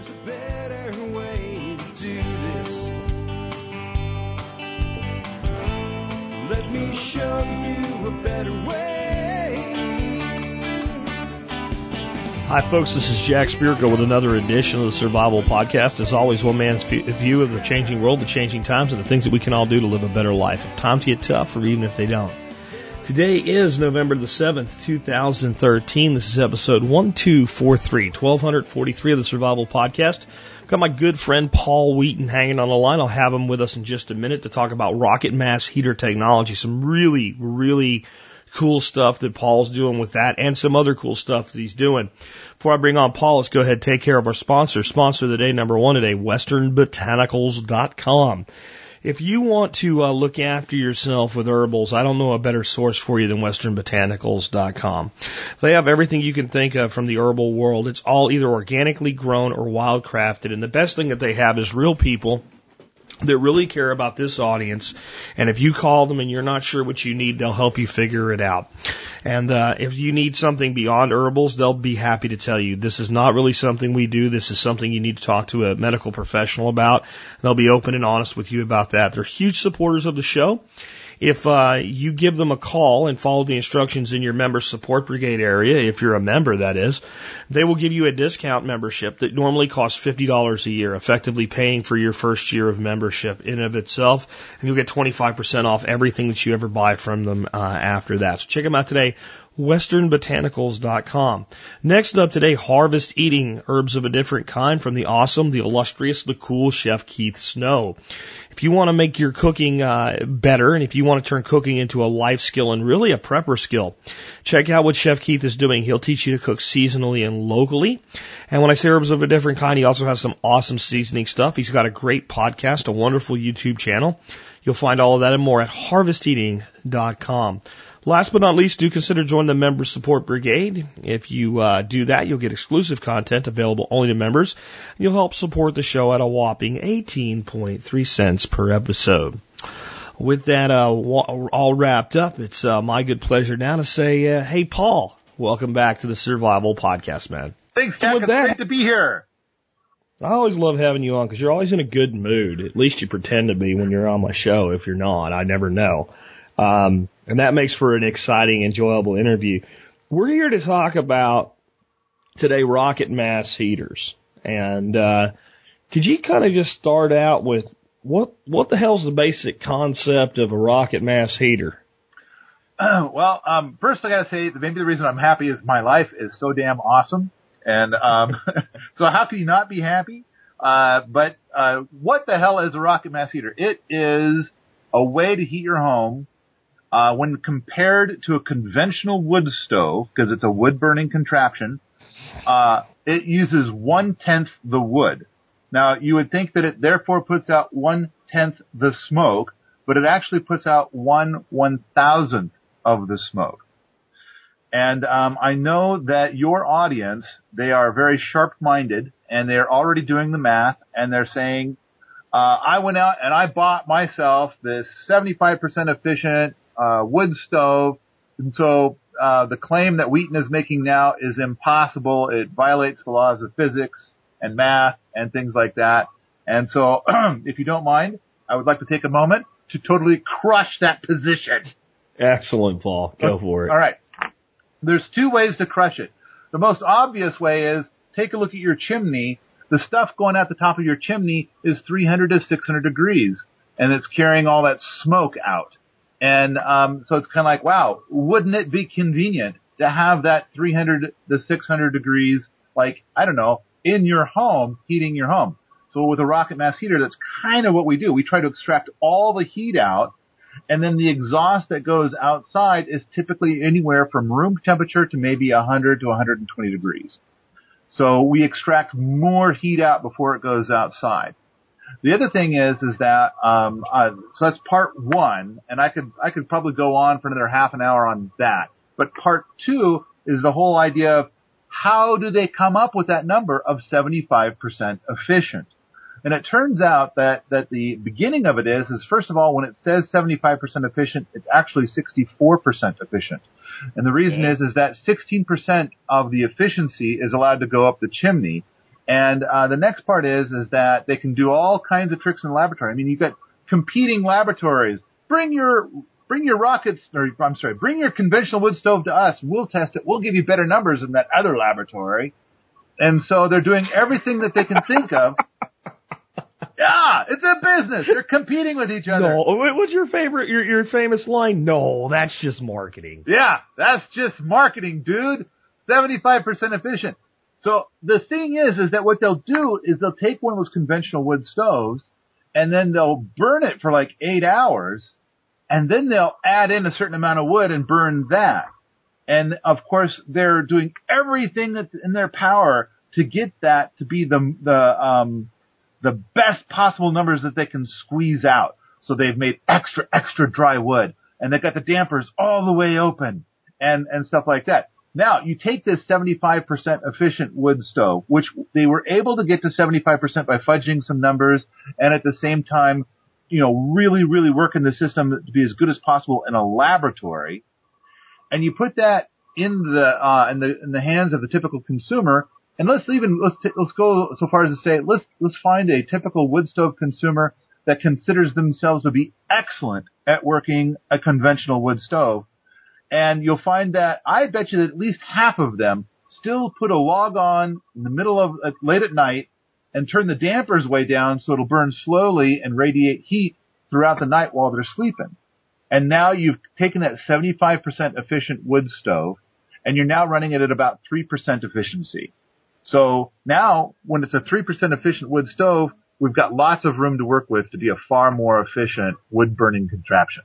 There's a better way to do this. Let me show you a better way. Hi, folks. This is Jack Spirko with another edition of the Survival Podcast. As always, one man's view of the changing world, the changing times, and the things that we can all do to live a better life. If times get tough, or even if they don't. Today is November the 7th, 2013. This is episode 1243, 1243 of the Survival Podcast. Got my good friend Paul Wheaton hanging on the line. I'll have him with us in just a minute to talk about rocket mass heater technology. Some really, really cool stuff that Paul's doing with that and some other cool stuff that he's doing. Before I bring on Paul, let's go ahead and take care of our sponsor. Sponsor of the day, number one today, westernbotanicals.com. If you want to uh, look after yourself with herbals, I don't know a better source for you than westernbotanicals.com. They have everything you can think of from the herbal world. It's all either organically grown or wild crafted. And the best thing that they have is real people that really care about this audience. And if you call them and you're not sure what you need, they'll help you figure it out. And uh, if you need something beyond herbals, they'll be happy to tell you this is not really something we do. This is something you need to talk to a medical professional about. They'll be open and honest with you about that. They're huge supporters of the show. If uh, you give them a call and follow the instructions in your member support brigade area, if you're a member, that is, they will give you a discount membership that normally costs fifty dollars a year, effectively paying for your first year of membership in and of itself, and you'll get twenty five percent off everything that you ever buy from them uh, after that. So check them out today westernbotanicals.com. Next up today, harvest eating herbs of a different kind from the awesome, the illustrious, the cool chef Keith Snow. If you want to make your cooking uh, better and if you want to turn cooking into a life skill and really a prepper skill, check out what Chef Keith is doing. He'll teach you to cook seasonally and locally. And when I say herbs of a different kind, he also has some awesome seasoning stuff. He's got a great podcast, a wonderful YouTube channel. You'll find all of that and more at harvesteating.com. Last but not least, do consider joining the Member Support Brigade. If you uh, do that, you'll get exclusive content available only to members. You'll help support the show at a whopping 18.3 cents per episode. With that uh, all wrapped up, it's uh, my good pleasure now to say, uh, hey, Paul, welcome back to the Survival Podcast, man. Thanks, Jack. With It's that- great to be here. I always love having you on because you're always in a good mood. At least you pretend to be when you're on my show. If you're not, I never know. Um, and that makes for an exciting, enjoyable interview. We're here to talk about today rocket mass heaters. And uh, could you kind of just start out with what what the hell's the basic concept of a rocket mass heater? well, um, first I gotta say that maybe the reason I'm happy is my life is so damn awesome. And, um, so how can you not be happy? Uh, but, uh, what the hell is a rocket mass heater? It is a way to heat your home, uh, when compared to a conventional wood stove, because it's a wood burning contraption, uh, it uses one tenth the wood. Now, you would think that it therefore puts out one tenth the smoke, but it actually puts out one one thousandth of the smoke. And um, I know that your audience, they are very sharp-minded, and they're already doing the math, and they're saying, uh, I went out and I bought myself this 75% efficient uh, wood stove, and so uh, the claim that Wheaton is making now is impossible. It violates the laws of physics and math and things like that. And so, if you don't mind, I would like to take a moment to totally crush that position. Excellent, Paul. Go for it. All right. There's two ways to crush it. The most obvious way is take a look at your chimney. The stuff going out the top of your chimney is 300 to 600 degrees, and it's carrying all that smoke out. And um, so it's kind of like, wow, wouldn't it be convenient to have that 300 to 600 degrees, like I don't know, in your home, heating your home? So with a rocket mass heater, that's kind of what we do. We try to extract all the heat out and then the exhaust that goes outside is typically anywhere from room temperature to maybe 100 to 120 degrees. So we extract more heat out before it goes outside. The other thing is, is that, um, uh, so that's part one, and I could, I could probably go on for another half an hour on that. But part two is the whole idea of how do they come up with that number of 75% efficient? And it turns out that, that the beginning of it is, is first of all, when it says 75% efficient, it's actually 64% efficient. And the reason is, is that 16% of the efficiency is allowed to go up the chimney And uh, the next part is is that they can do all kinds of tricks in the laboratory. I mean, you've got competing laboratories. Bring your bring your rockets, or I'm sorry, bring your conventional wood stove to us. We'll test it. We'll give you better numbers than that other laboratory. And so they're doing everything that they can think of. Yeah, it's a business. They're competing with each other. No, what's your favorite, your, your famous line? No, that's just marketing. Yeah, that's just marketing, dude. 75% efficient. So the thing is, is that what they'll do is they'll take one of those conventional wood stoves and then they'll burn it for like eight hours and then they'll add in a certain amount of wood and burn that. And of course, they're doing everything that's in their power to get that to be the, the, um, the best possible numbers that they can squeeze out. So they've made extra, extra dry wood and they've got the dampers all the way open and, and stuff like that. Now you take this 75% efficient wood stove, which they were able to get to 75% by fudging some numbers and at the same time, you know, really, really working the system to be as good as possible in a laboratory. And you put that in the, uh, in the, in the hands of the typical consumer and let's even let's t- let's go so far as to say let's let's find a typical wood stove consumer that considers themselves to be excellent at working a conventional wood stove, and you'll find that I bet you that at least half of them still put a log on in the middle of uh, late at night and turn the dampers way down so it'll burn slowly and radiate heat throughout the night while they're sleeping. And now you've taken that 75% efficient wood stove and you're now running it at about 3% efficiency. So now, when it's a 3% efficient wood stove, we've got lots of room to work with to be a far more efficient wood burning contraption.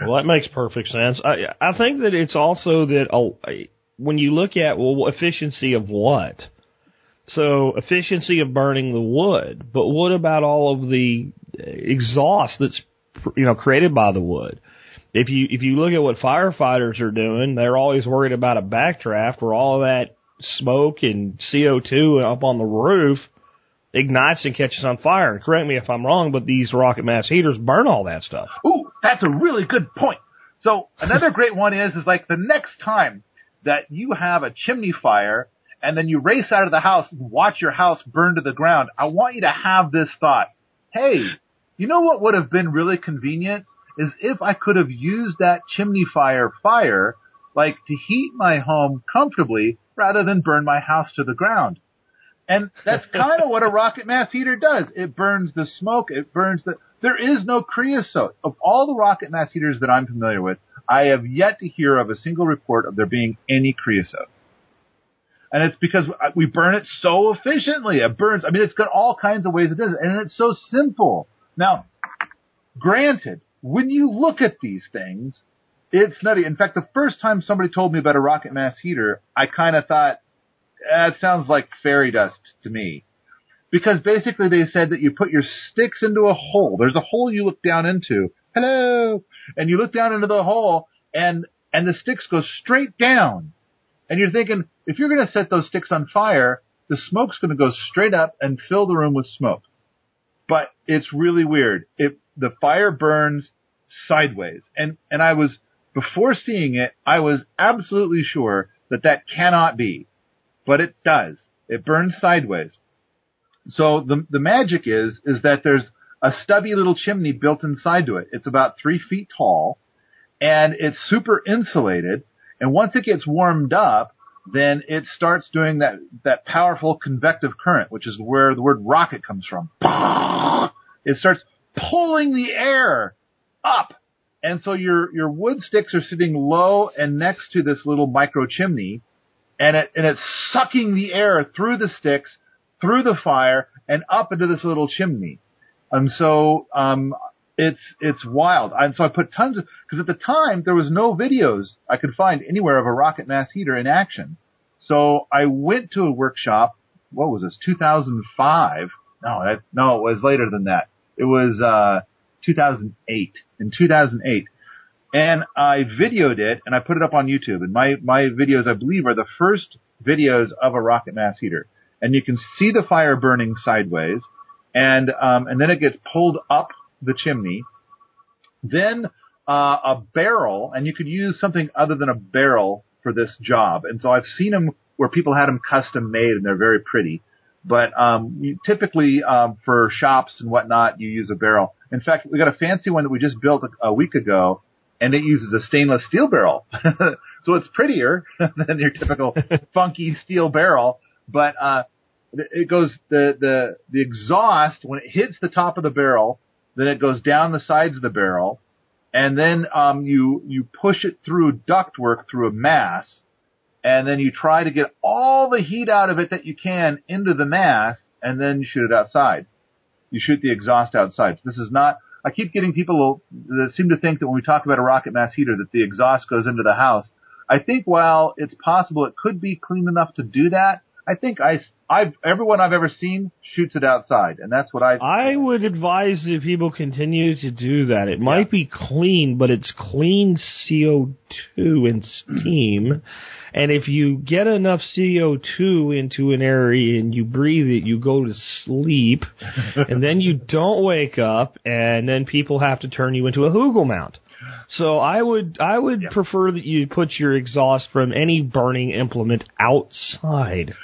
Well, that makes perfect sense. I I think that it's also that oh, when you look at well efficiency of what, so efficiency of burning the wood, but what about all of the exhaust that's you know created by the wood? If you if you look at what firefighters are doing, they're always worried about a backdraft where all of that smoke and CO2 up on the roof ignites and catches on fire. Correct me if I'm wrong, but these rocket mass heaters burn all that stuff. Ooh, that's a really good point. So another great one is, is like the next time that you have a chimney fire and then you race out of the house and watch your house burn to the ground, I want you to have this thought. Hey, you know what would have been really convenient is if I could have used that chimney fire fire like to heat my home comfortably rather than burn my house to the ground. And that's kind of what a rocket mass heater does. It burns the smoke. It burns the, there is no creosote. Of all the rocket mass heaters that I'm familiar with, I have yet to hear of a single report of there being any creosote. And it's because we burn it so efficiently. It burns, I mean, it's got all kinds of ways it does it, and it's so simple. Now, granted, when you look at these things, it's nutty. In fact, the first time somebody told me about a rocket mass heater, I kind of thought, that sounds like fairy dust to me. Because basically they said that you put your sticks into a hole. There's a hole you look down into. Hello! And you look down into the hole and, and the sticks go straight down. And you're thinking, if you're gonna set those sticks on fire, the smoke's gonna go straight up and fill the room with smoke. But it's really weird. It, the fire burns sideways. And, and I was, before seeing it, I was absolutely sure that that cannot be. But it does. It burns sideways. So the, the magic is, is that there's a stubby little chimney built inside to it. It's about three feet tall and it's super insulated. And once it gets warmed up, then it starts doing that, that powerful convective current, which is where the word rocket comes from. It starts pulling the air up. And so your, your wood sticks are sitting low and next to this little micro chimney and it, and it's sucking the air through the sticks, through the fire and up into this little chimney. And so, um, it's, it's wild. And so I put tons of, cause at the time there was no videos I could find anywhere of a rocket mass heater in action. So I went to a workshop. What was this? 2005. No, that, no, it was later than that. It was, uh, 2008. In 2008. And I videoed it and I put it up on YouTube. And my, my videos, I believe, are the first videos of a rocket mass heater. And you can see the fire burning sideways. And, um, and then it gets pulled up the chimney. Then, uh, a barrel, and you could use something other than a barrel for this job. And so I've seen them where people had them custom made and they're very pretty. But um, typically um, for shops and whatnot, you use a barrel. In fact, we got a fancy one that we just built a, a week ago, and it uses a stainless steel barrel, so it's prettier than your typical funky steel barrel. But uh, it goes the the the exhaust when it hits the top of the barrel, then it goes down the sides of the barrel, and then um, you you push it through ductwork through a mass, and then you try to get all the heat out of it that you can into the mass, and then you shoot it outside. You shoot the exhaust outside. So this is not. I keep getting people that seem to think that when we talk about a rocket mass heater, that the exhaust goes into the house. I think while it's possible it could be clean enough to do that, I think I, I've, everyone I've ever seen shoots it outside, and that's what I. I would advise that people continue to do that. It might be clean, but it's clean CO2 and steam. And if you get enough CO2 into an area and you breathe it, you go to sleep, and then you don't wake up, and then people have to turn you into a Hugel mound. So I would I would Yeah. prefer that you put your exhaust from any burning implement outside.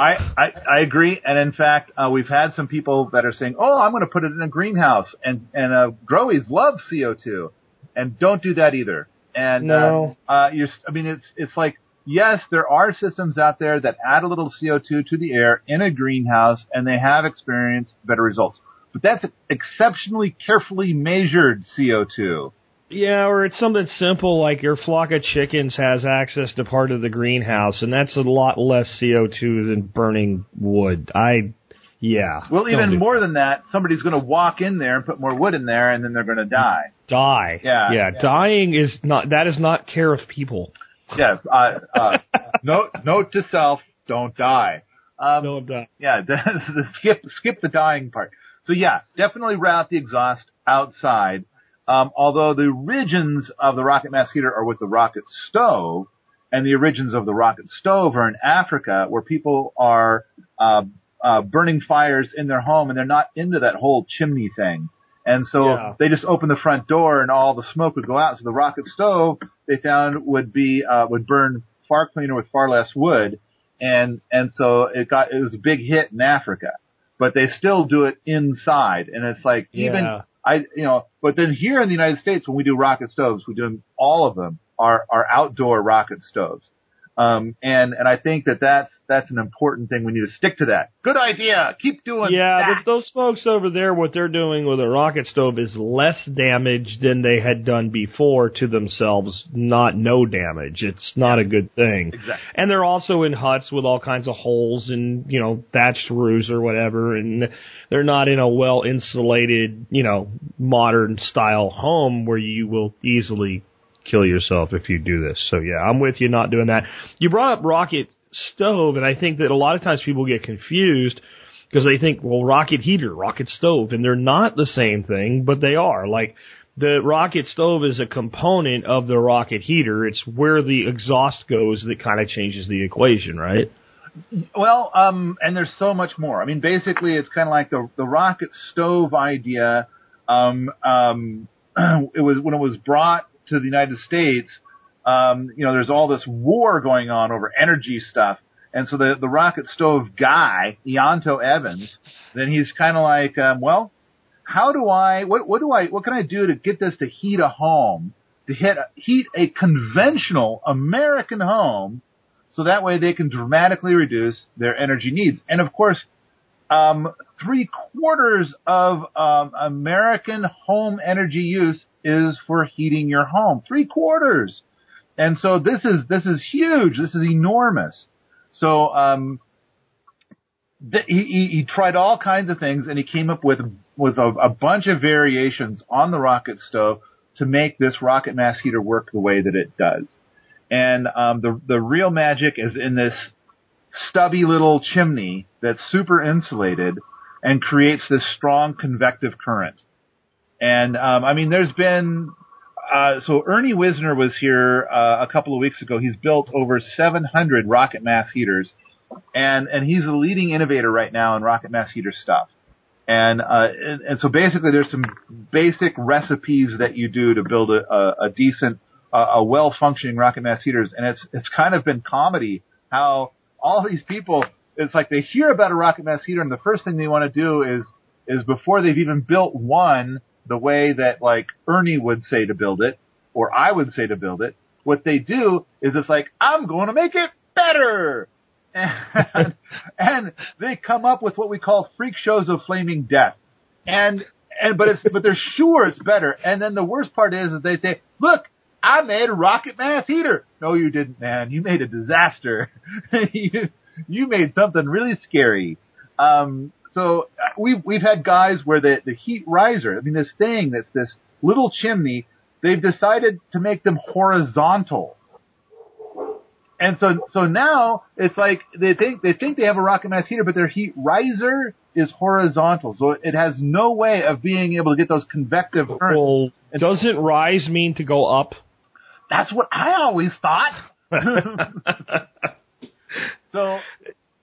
I, I, I agree, and in fact, uh, we've had some people that are saying, "Oh, I'm going to put it in a greenhouse," and and uh, growies love CO2, and don't do that either. And No. uh, uh, you're, I mean, it's it's like yes, there are systems out there that add a little CO2 to the air in a greenhouse, and they have experienced better results. But that's exceptionally carefully measured CO2. Yeah, or it's something simple like your flock of chickens has access to part of the greenhouse, and that's a lot less CO2 than burning wood. I, yeah. Well, even more than that, somebody's going to walk in there and put more wood in there, and then they're going to die. Die. Yeah, yeah. yeah. Dying is not, that is not care of people. Yes. Uh, uh, note note to self: don't die. Um, I'm not. Yeah, skip skip the dying part. So yeah, definitely route the exhaust outside. Um, although the origins of the rocket mass heater are with the rocket stove, and the origins of the rocket stove are in Africa, where people are uh, uh, burning fires in their home, and they're not into that whole chimney thing. And so Yeah. they just open the front door, and all the smoke would go out. So the rocket stove they found would be uh, would burn far cleaner with far less wood, and and so it got it was a big hit in Africa, but they still do it inside, and it's like even Yeah. I you know, but then here in the United States when we do rocket stoves, we do them all of them are are outdoor rocket stoves, um, and and I think that that's that's an important thing. We need to stick to that. Good idea. Keep doing Yeah, that. those folks over there, what they're doing with a rocket stove is less damage than they had done before to themselves, not no damage. It's not a good thing. Exactly. And they're also in huts with all kinds of holes and, you know, thatched roofs or whatever, and they're not in a well insulated, you know, modern style home where you will easily kill yourself if you do this. So yeah, I'm with you not doing that. You brought up rocket stove, and I think that a lot of times people get confused because they think, well, rocket heater, rocket stove, and they're not the same thing, but they are. Like the rocket stove is a component of the rocket heater. It's where the exhaust goes that kind of changes the equation, right? Well, um, and there's so much more. I mean, basically, it's kind of like the the rocket stove idea. Um, um, it was when it was brought to the United States. Um, you know, there's all this war going on over energy stuff, and so the the rocket stove guy, Ianto Evans, then he's kind of like, um, well, how do I? What what do I? What can I do to get this to heat a home? To hit heat a conventional American home so that way they can dramatically reduce their energy needs. And of course, um, three quarters of um, American home energy use is for heating your home. Three quarters, and so this is this is huge. This is enormous. So um, th- he, he tried all kinds of things, and he came up with with a, a bunch of variations on the rocket stove to make this rocket mass heater work the way that it does and um, the the real magic is in this stubby little chimney that's super insulated and creates this strong convective current. And um, I mean, there's been uh, so Ernie Wisner was here uh, a couple of weeks ago. He's built over 700 rocket mass heaters, and and he's a leading innovator right now in rocket mass heater stuff. And, uh, and and so basically, there's some basic recipes that you do to build a, a, a decent, a well functioning rocket mass heaters, and it's it's kind of been comedy how all these people, it's like they hear about a rocket mass heater and the first thing they want to do is, is before they've even built one, the way that like Ernie would say to build it, or I would say to build it, what they do is it's like, I'm going to make it better. And, and they come up with what we call freak shows of flaming death. And, and, but it's, but they're sure it's better. And then the worst part is that they say, look, I made a rocket mass heater. No, you didn't, man. You made a disaster. you, you made something really scary. Um, so uh, we've, we've had guys where the, the heat riser, I mean, this thing that's this little chimney, they've decided to make them horizontal. And so, so now it's like they think, they think they have a rocket mass heater, but their heat riser is horizontal. So it has no way of being able to get those convective currents. Well, doesn't rise mean to go up? That's what I always thought. so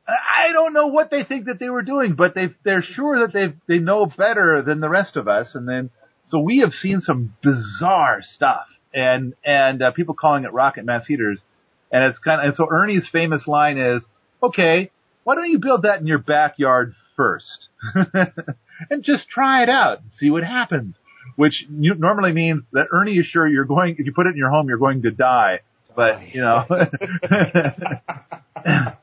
I don't know what they think that they were doing, but they they're sure that they they know better than the rest of us. And then so we have seen some bizarre stuff, and and uh, people calling it rocket mass heaters. And it's kind of and so Ernie's famous line is, "Okay, why don't you build that in your backyard first, and just try it out and see what happens." Which normally means that Ernie is sure you're going if you put it in your home, you're going to die. But you know.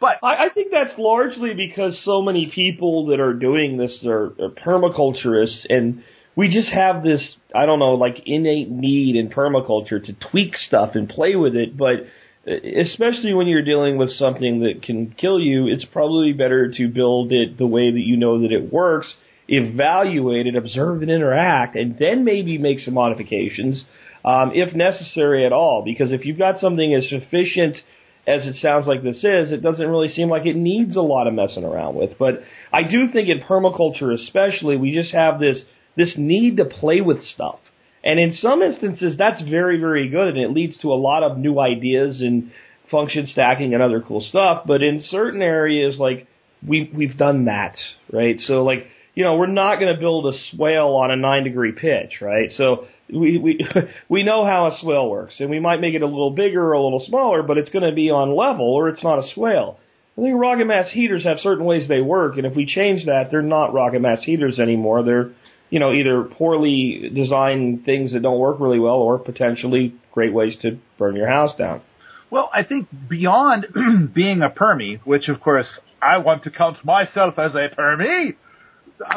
But I, I think that's largely because so many people that are doing this are, are permaculturists, and we just have this I don't know like innate need in permaculture to tweak stuff and play with it. But uh, especially when you're dealing with something that can kill you, it's probably better to build it the way that you know that it works, evaluate it, observe and interact, and then maybe make some modifications um, if necessary at all. Because if you've got something as sufficient as it sounds like this is, it doesn't really seem like it needs a lot of messing around with. But I do think in permaculture especially, we just have this this need to play with stuff. And in some instances that's very, very good and it leads to a lot of new ideas and function stacking and other cool stuff. But in certain areas like we we've done that, right? So like you know, we're not going to build a swale on a nine degree pitch, right? So we, we, we know how a swale works and we might make it a little bigger or a little smaller, but it's going to be on level or it's not a swale. I think rocket mass heaters have certain ways they work, and if we change that, they're not rocket mass heaters anymore. They're, you know, either poorly designed things that don't work really well or potentially great ways to burn your house down. Well, I think beyond being a permie, which of course I want to count myself as a permie,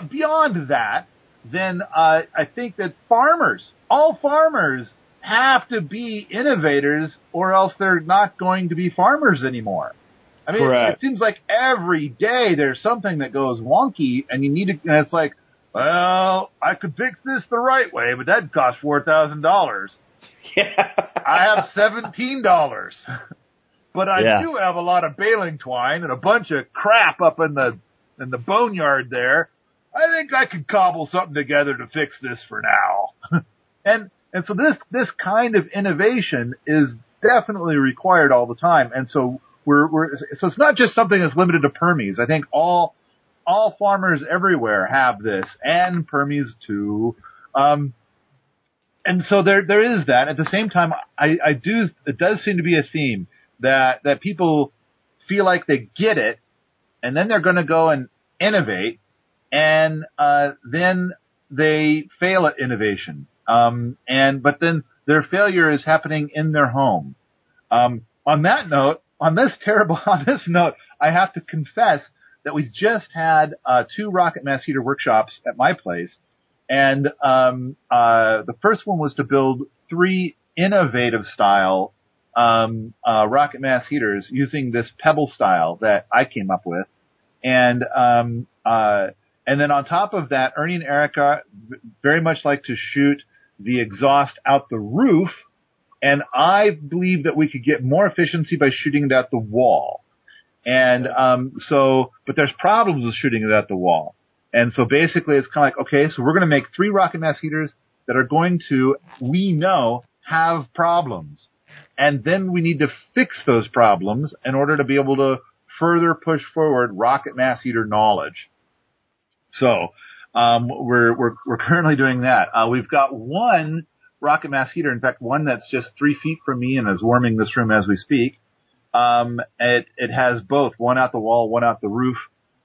beyond that, then uh, I think that farmers, all farmers, have to be innovators, or else they're not going to be farmers anymore. I mean, Correct. it seems like every day there's something that goes wonky, and you need to. And it's like, well, I could fix this the right way, but that'd cost four thousand dollars. Yeah. I have seventeen dollars, but I Yeah. do have a lot of baling twine and a bunch of crap up in the in the boneyard there. I think I could cobble something together to fix this for now. and and so this this kind of innovation is definitely required all the time. And so we're we're so it's not just something that's limited to permies. I think all all farmers everywhere have this, and permies too. Um, and so there there is that. At the same time, I, I do it does seem to be a theme that that people feel like they get it, and then they're going to go and innovate, and uh, then they fail at innovation. Um, and but then their failure is happening in their home. Um, on that note, on this terrible on this note, I have to confess that we just had uh, two rocket mass heater workshops at my place, and um, uh, the first one was to build three innovative style um, uh, rocket mass heaters using this pebble style that I came up with, and um, uh, and then on top of that, Ernie and Erica very much like to shoot the exhaust out the roof, and I believe that we could get more efficiency by shooting it out the wall. And um, so, but there's problems with shooting it at the wall. And so basically, it's kind of like, okay, so we're going to make three rocket mass heaters that are going to, we know, have problems. And then we need to fix those problems in order to be able to further push forward rocket mass heater knowledge. So, um, we're, we're, we're currently doing that. Uh, we've got one rocket mass heater, in fact, one that's just three feet from me and is warming this room as we speak. Um, it it has both one out the wall, one out the roof,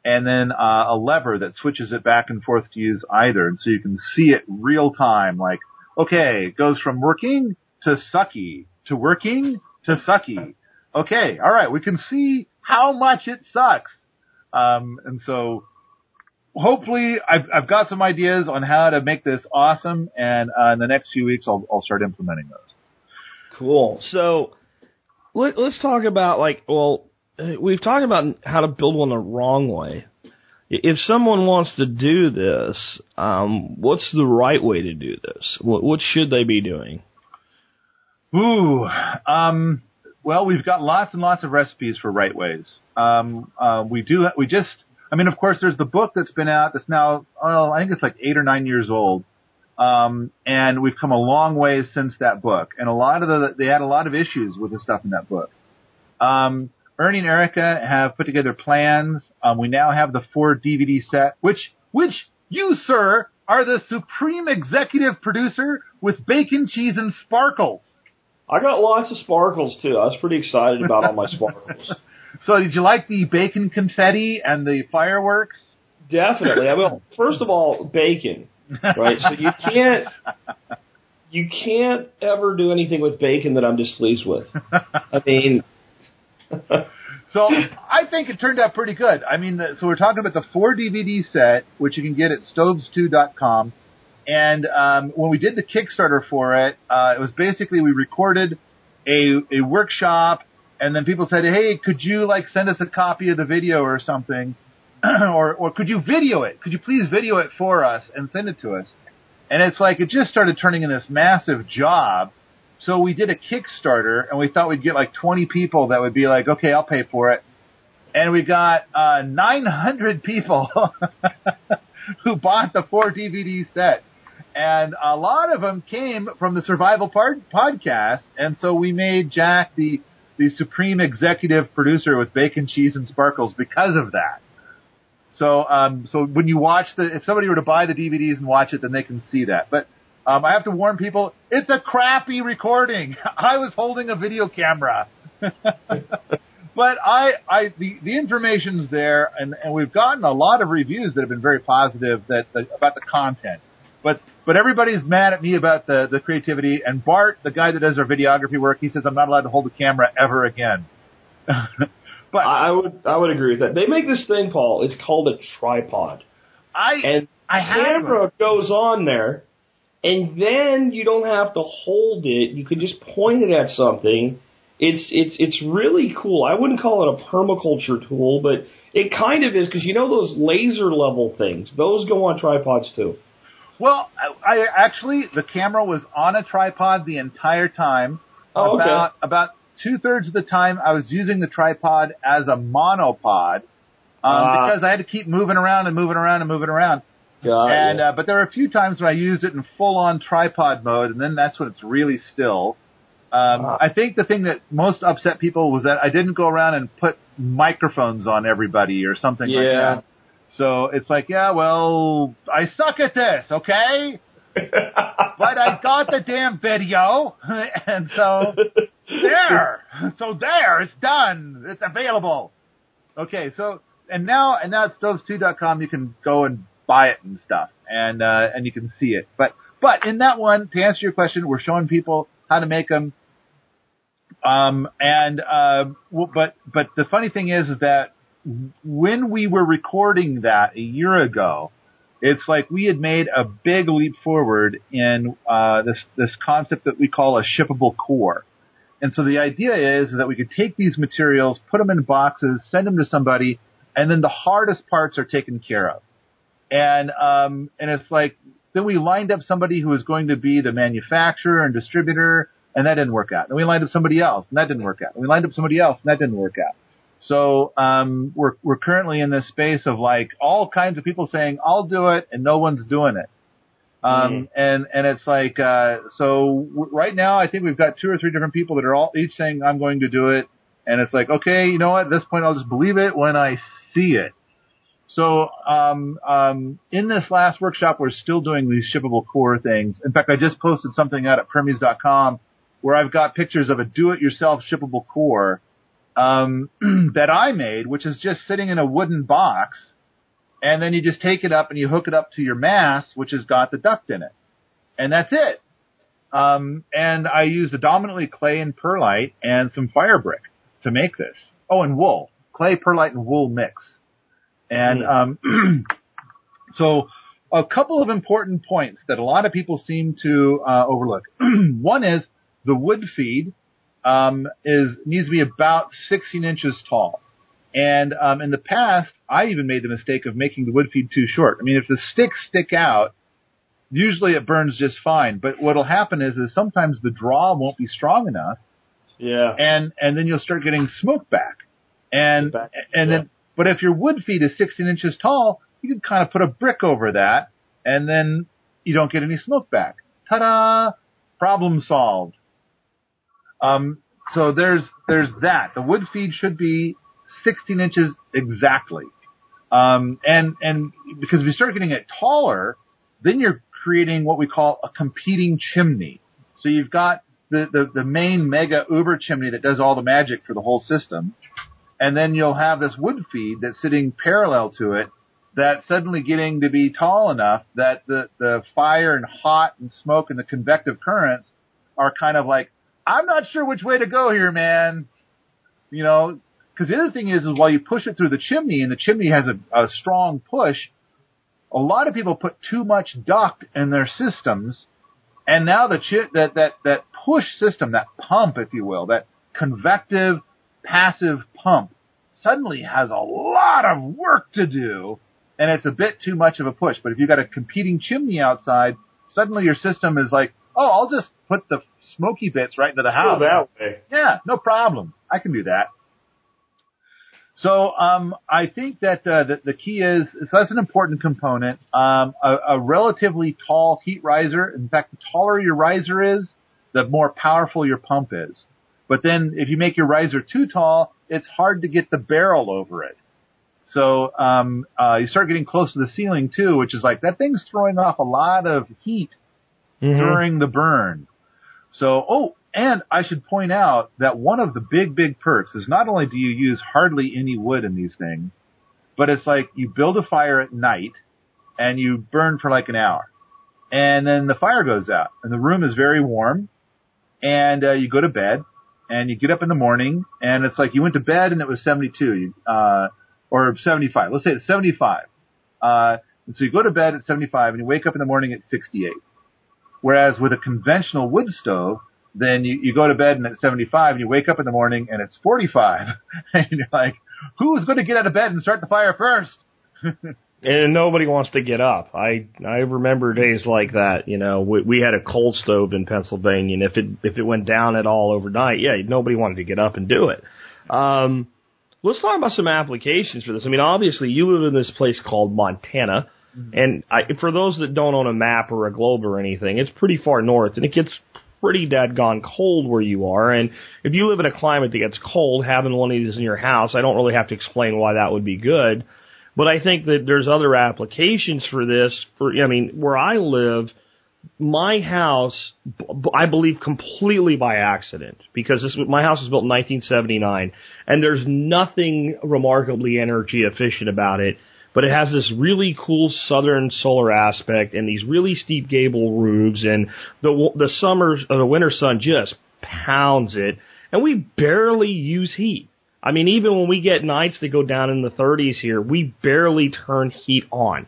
and then uh, a lever that switches it back and forth to use either, and so you can see it real time. Like, okay, it goes from working to sucky to working to sucky. Okay, all right, we can see how much it sucks. Um, and so hopefully I've, I've got some ideas on how to make this awesome, and uh, in the next few weeks I'll, I'll start implementing those. Cool. So let, us talk about like, well, we've talked about how to build one the wrong way. If someone wants to do this, um, what's the right way to do this? What, what should they be doing? Ooh, um, well, we've got lots and lots of recipes for right ways. Um, uh, we do, we just, I mean, of course, there's the book that's been out that's now, oh, I think it's like eight or nine years old. Um, and we've come a long way since that book. And a lot of the, they had a lot of issues with the stuff in that book. Um, Ernie and Erica have put together plans. Um, we now have the four DVD set, which, which you, sir, are the supreme executive producer with bacon, cheese, and sparkles. I got lots of sparkles too. I was pretty excited about all my sparkles. so, did you like the bacon confetti and the fireworks? Definitely. I mean, first of all, bacon, right? So you can't you can't ever do anything with bacon that I'm displeased with. I mean, so I think it turned out pretty good. I mean, the, so we're talking about the four DVD set, which you can get at stoves2.com. And um, when we did the Kickstarter for it, uh, it was basically we recorded a a workshop, and then people said, "Hey, could you like send us a copy of the video or something, or or could you video it? Could you please video it for us and send it to us?" And it's like it just started turning in this massive job so we did a Kickstarter, and we thought we'd get like 20 people that would be like, okay, I'll pay for it. And we got uh, 900 people who bought the four DVD set. And a lot of them came from the Survival Part podcast. And so we made Jack the, the supreme executive producer with bacon, cheese, and sparkles because of that. So, um, so when you watch the, if somebody were to buy the DVDs and watch it, then they can see that. But um, I have to warn people, it's a crappy recording. I was holding a video camera. but I, I, the, the information's there and, and we've gotten a lot of reviews that have been very positive that, the, about the content. But, but everybody's mad at me about the, the creativity and Bart, the guy that does our videography work, he says I'm not allowed to hold a camera ever again. but I would, I would agree with that. They make this thing, Paul, it's called a tripod. I, and I camera goes on there and then you don't have to hold it. You can just point it at something. It's it's it's really cool. I wouldn't call it a permaculture tool, but it kind of is because you know those laser level things. Those go on tripods too. Well, I, I actually the camera was on a tripod the entire time. Oh, okay. About about two thirds of the time, I was using the tripod as a monopod um, uh, because I had to keep moving around and moving around and moving around. Got and uh, but there were a few times when I used it in full on tripod mode, and then that's when it's really still. Um, uh I think the thing that most upset people was that I didn't go around and put microphones on everybody or something yeah. like that. So it's like, yeah, well, I suck at this, okay? but I got the damn video, and so there, so there, it's done, it's available. Okay, so and now and now at stoves2.com you can go and buy it and stuff, and uh, and you can see it. But but in that one, to answer your question, we're showing people how to make them. Um, and uh, but but the funny thing is, is that when we were recording that a year ago, it's like we had made a big leap forward in uh, this this concept that we call a shippable core. And so the idea is that we could take these materials, put them in boxes, send them to somebody, and then the hardest parts are taken care of and um, and it's like then we lined up somebody who was going to be the manufacturer and distributor, and that didn't work out. And we lined up somebody else, and that didn't work out. And we lined up somebody else, and that didn't work out. So um, we're we're currently in this space of like all kinds of people saying I'll do it, and no one's doing it. Um, mm. and and it's like uh, so w- right now I think we've got two or three different people that are all each saying I'm going to do it, and it's like okay, you know what? At this point, I'll just believe it when I see it. So um, um, in this last workshop, we're still doing these shippable core things. In fact, I just posted something out at Permies.com where I've got pictures of a do-it-yourself shippable core um, that I made, which is just sitting in a wooden box, and then you just take it up and you hook it up to your mass, which has got the duct in it, and that's it. Um, and I used predominantly clay and perlite and some fire brick to make this. Oh, and wool, clay, perlite, and wool mix. And um, so, a couple of important points that a lot of people seem to uh, overlook. One is the wood feed um, is needs to be about 16 inches tall. And um, in the past, I even made the mistake of making the wood feed too short. I mean, if the sticks stick out, usually it burns just fine. But what'll happen is, is sometimes the draw won't be strong enough, Yeah. and and then you'll start getting smoke back. And Back, and then, but if your wood feed is 16 inches tall, you can kind of put a brick over that, and then you don't get any smoke back. Ta-da! Problem solved. Um, so there's there's that. The wood feed should be 16 inches exactly. Um, and and because if you start getting it taller, then you're creating what we call a competing chimney. So you've got the, the, the main mega uber chimney that does all the magic for the whole system. And then you'll have this wood feed that's sitting parallel to it that's suddenly getting to be tall enough that the, the fire and hot and smoke and the convective currents are kind of like, I'm not sure which way to go here, man. You know, because the other thing is, is while you push it through the chimney and the chimney has a, a strong push, a lot of people put too much duct in their systems, and now the chi- that that that push system, that pump, if you will, that convective passive pump, suddenly has a lot of work to do, and it's a bit too much of a push. But if you've got a competing chimney outside, suddenly your system is like, oh, I'll just put the smoky bits right into the house. way. Yeah, no problem. I can do that. So um, I think that uh, the, the key is so that's an important component. Um, a, a relatively tall heat riser. In fact, the taller your riser is, the more powerful your pump is. But then if you make your riser too tall, it's hard to get the barrel over it. So um, uh, you start getting close to the ceiling too, which is like that thing's throwing off a lot of heat Mhm. during the burn. So, oh, and I should point out that one of the big, big perks is not only do you use hardly any wood in these things, but it's like you build a fire at night and you burn for like an hour. And then the fire goes out and the room is very warm and uh, you go to bed and you get up in the morning and it's like you went to bed and it was 72, you, uh, or 75. Let's say it's 75. Uh, and so you go to bed at 75 and you wake up in the morning at 68. Whereas with a conventional wood stove, then you, you go to bed and it's 75 and you wake up in the morning and it's 45. and you're like, who's going to get out of bed and start the fire first? and nobody wants to get up. I I remember days like that. You know, we, we had a coal stove in Pennsylvania, and if it if it went down at all overnight, yeah, nobody wanted to get up and do it. Um, let's talk about some applications for this. I mean, obviously, you live in this place called Montana, Mm-hmm. and I, for those that don't own a map or a globe or anything, it's pretty far north, and it gets pretty dadgone cold where you are. And if you live in a climate that gets cold, having one of these in your house, I don't really have to explain why that would be good. But I think that there's other applications for this. For I mean, where I live, my house, I believe completely by accident because this my house was built in 1979, and there's nothing remarkably energy efficient about it. But it has this really cool southern solar aspect and these really steep gable roofs, and the the summer or the winter sun just pounds it, and we barely use heat. I mean, even when we get nights that go down in the 30s here, we barely turn heat on.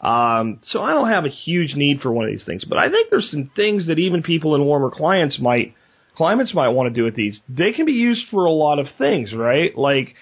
Um, so I don't have a huge need for one of these things, but I think there's some things that even people in warmer climates might climates might want to do with these. They can be used for a lot of things, right? Like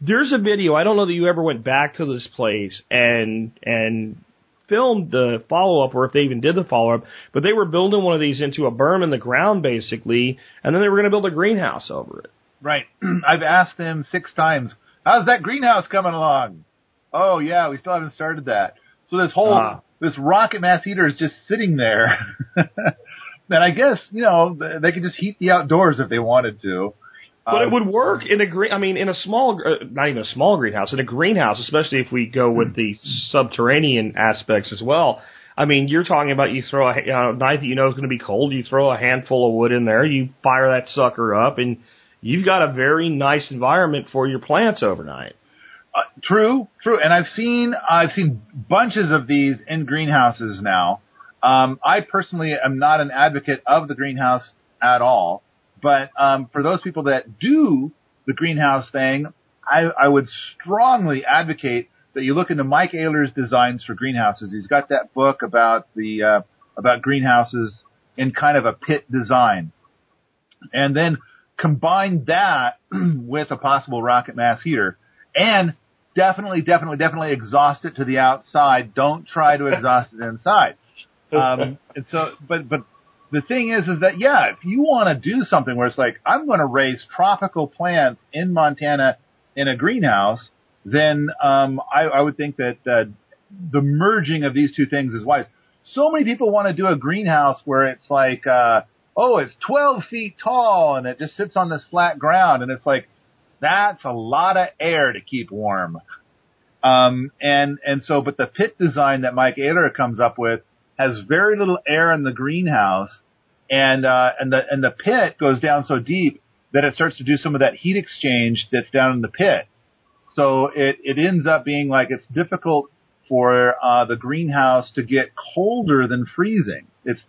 there's a video. I don't know that you ever went back to this place and and filmed the follow up, or if they even did the follow up. But they were building one of these into a berm in the ground, basically, and then they were going to build a greenhouse over it. Right. I've asked them six times, how's that greenhouse coming along? Oh yeah, we still haven't started that. So this whole, Ah. this rocket mass heater is just sitting there. and I guess, you know, they could just heat the outdoors if they wanted to. But it Um, would work in a green. I mean, in a small, uh, not even a small greenhouse, in a greenhouse, especially if we go with the subterranean aspects as well. I mean, you're talking about you throw a you know, night that you know is going to be cold. You throw a handful of wood in there, you fire that sucker up, and you've got a very nice environment for your plants overnight. Uh, true, true. And I've seen I've seen bunches of these in greenhouses now. Um, I personally am not an advocate of the greenhouse at all, but um, for those people that do the greenhouse thing, I, I would strongly advocate that you look into Mike Oehler's designs for greenhouses. He's got that book about the uh, about greenhouses in kind of a pit design, and then combine that with a possible rocket mass heater, and definitely, definitely, definitely exhaust it to the outside. Don't try to exhaust it inside. Um, and so, but but the thing is, is that yeah, if you want to do something where it's like I'm going to raise tropical plants in Montana in a greenhouse, then um, I, I would think that uh, the merging of these two things is wise. So many people want to do a greenhouse where it's like, uh, oh, it's 12 feet tall and it just sits on this flat ground, and it's like that's a lot of air to keep warm. Um, and and so, but the pit design that Mike Oehler comes up with has very little air in the greenhouse, and uh, and the and the pit goes down so deep that it starts to do some of that heat exchange that's down in the pit. So it it ends up being like it's difficult for uh, the greenhouse to get colder than freezing. It's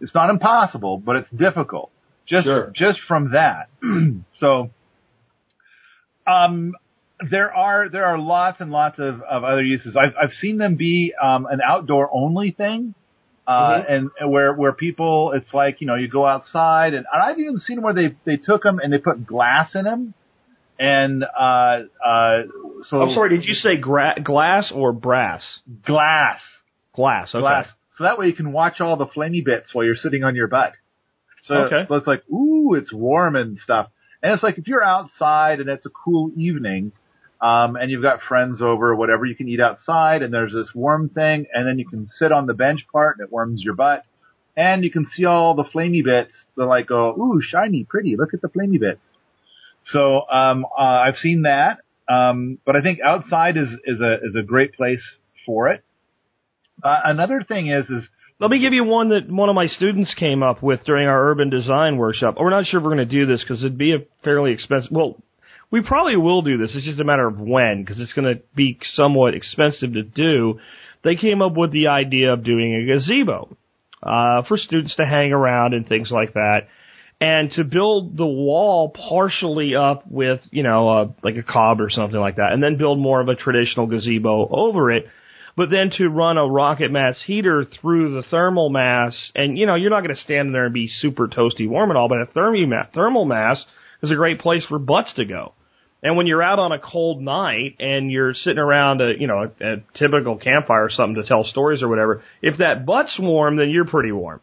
it's not impossible, but it's difficult. Just Sure. just from that. so um there are there are lots and lots of, of other uses. I've I've seen them be um, an outdoor only thing, uh, and, and where where people it's like you know you go outside and, and I've even seen where they they took them and they put glass in them, and uh uh so I'm sorry, did you say gra- glass or brass? glass Glass. Okay. glass so that way you can watch all the flamey bits while you're sitting on your butt. So Okay. so it's like ooh it's warm and stuff, and it's like if you're outside and it's a cool evening. Um, and you've got friends over whatever, you can eat outside and there's this warm thing and then you can sit on the bench part and it warms your butt and you can see all the flamey bits that like go, ooh, shiny, pretty, look at the flamey bits. So, um, uh, I've seen that. Um, but I think outside is, is a, is a great place for it. Uh, another thing is, is Let me give you one that one of my students came up with during our urban design workshop. We're not sure if we're going to do this because it'd be a fairly expensive. Well, we probably will do this. It's just a matter of when because it's going to be somewhat expensive to do. They came up with the idea of doing a gazebo uh, for students to hang around and things like that, and to build the wall partially up with you know uh, like a cob or something like that, and then build more of a traditional gazebo over it but then to run a rocket mass heater through the thermal mass, and you know, you're not going to stand in there and be super toasty warm at all, but a thermi ma- thermal mass is a great place for butts to go. And when you're out on a cold night and you're sitting around a, you know, a, a typical campfire or something to tell stories or whatever, if that butt's warm, then you're pretty warm.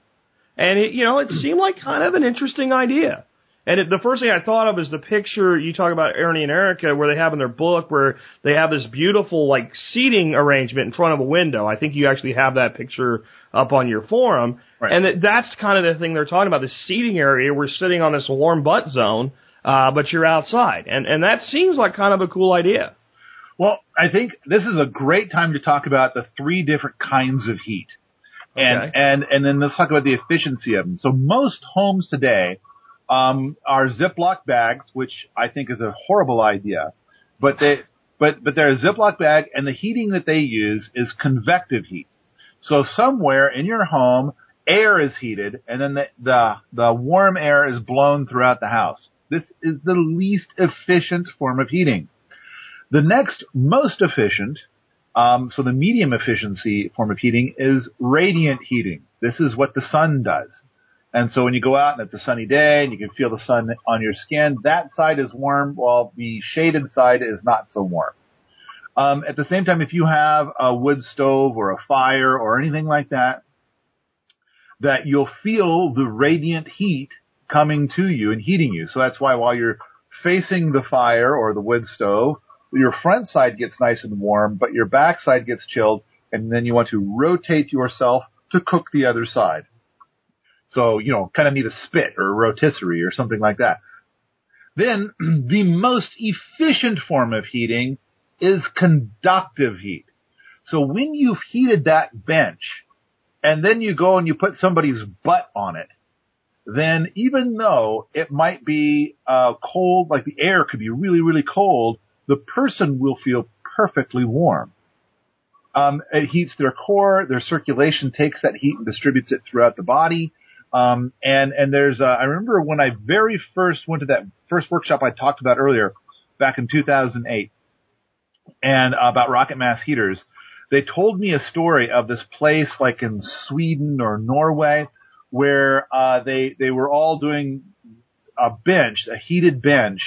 And it, you know, it seemed like kind of an interesting idea. And it, the first thing I thought of is the picture you talk about Ernie and Erica, where they have in their book, where they have this beautiful like seating arrangement in front of a window. I think you actually have that picture up on your forum, Right. and that, that's kind of the thing they're talking about. The seating area. We're sitting on this warm butt zone, uh, but you're outside, and and that seems like kind of a cool idea. Well, I think this is a great time to talk about the three different kinds of heat. And, Okay. and, and then let's talk about the efficiency of them. So most homes today, um, are Ziploc bags, which I think is a horrible idea, but they, but, but they're a Ziploc bag and the heating that they use is convective heat. So somewhere in your home, air is heated and then the, the, the warm air is blown throughout the house. This is the least efficient form of heating. The next most efficient, um, so the medium efficiency form of heating is radiant heating. This is what the sun does. And so when you go out and it's a sunny day and you can feel the sun on your skin, that side is warm while the shaded side is not so warm. Um, at the same time, if you have a wood stove or a fire or anything like that, that you'll feel the radiant heat coming to you and heating you. So that's why while you're facing the fire or the wood stove, your front side gets nice and warm, but your back side gets chilled, and then you want to rotate yourself to cook the other side. So, you know, kind of need a spit or a rotisserie or something like that. Then the most efficient form of heating is conductive heat. So when you've heated that bench and then you go and you put somebody's butt on it, then even though it might be uh, cold, like the air could be really, really cold, the person will feel perfectly warm. Um, it heats their core, their circulation takes that heat and distributes it throughout the body. Um, and and there's uh, I remember when I very first went to that first workshop I talked about earlier, back in 2008, and uh, about rocket mass heaters. They told me a story of this place like in Sweden or Norway where uh, they they were all doing a bench, a heated bench,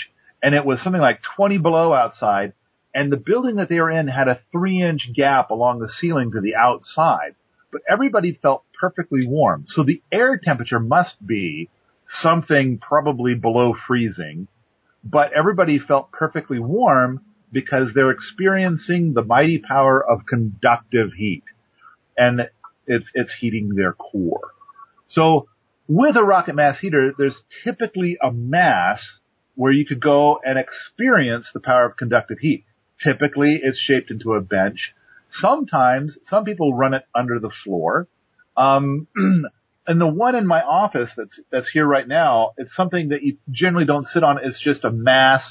and it was something like 20 below outside, and the building that they were in had a three inch gap along the ceiling to the outside, but everybody felt perfectly warm. So the air temperature must be something probably below freezing, but everybody felt perfectly warm because they're experiencing the mighty power of conductive heat. And it's, it's heating their core. So with a rocket mass heater, there's typically a mass where you could go and experience the power of conductive heat. Typically, it's shaped into a bench. Sometimes, some people run it under the floor. Um, and the one in my office that's that's here right now, it's something that you generally don't sit on. It's just a mass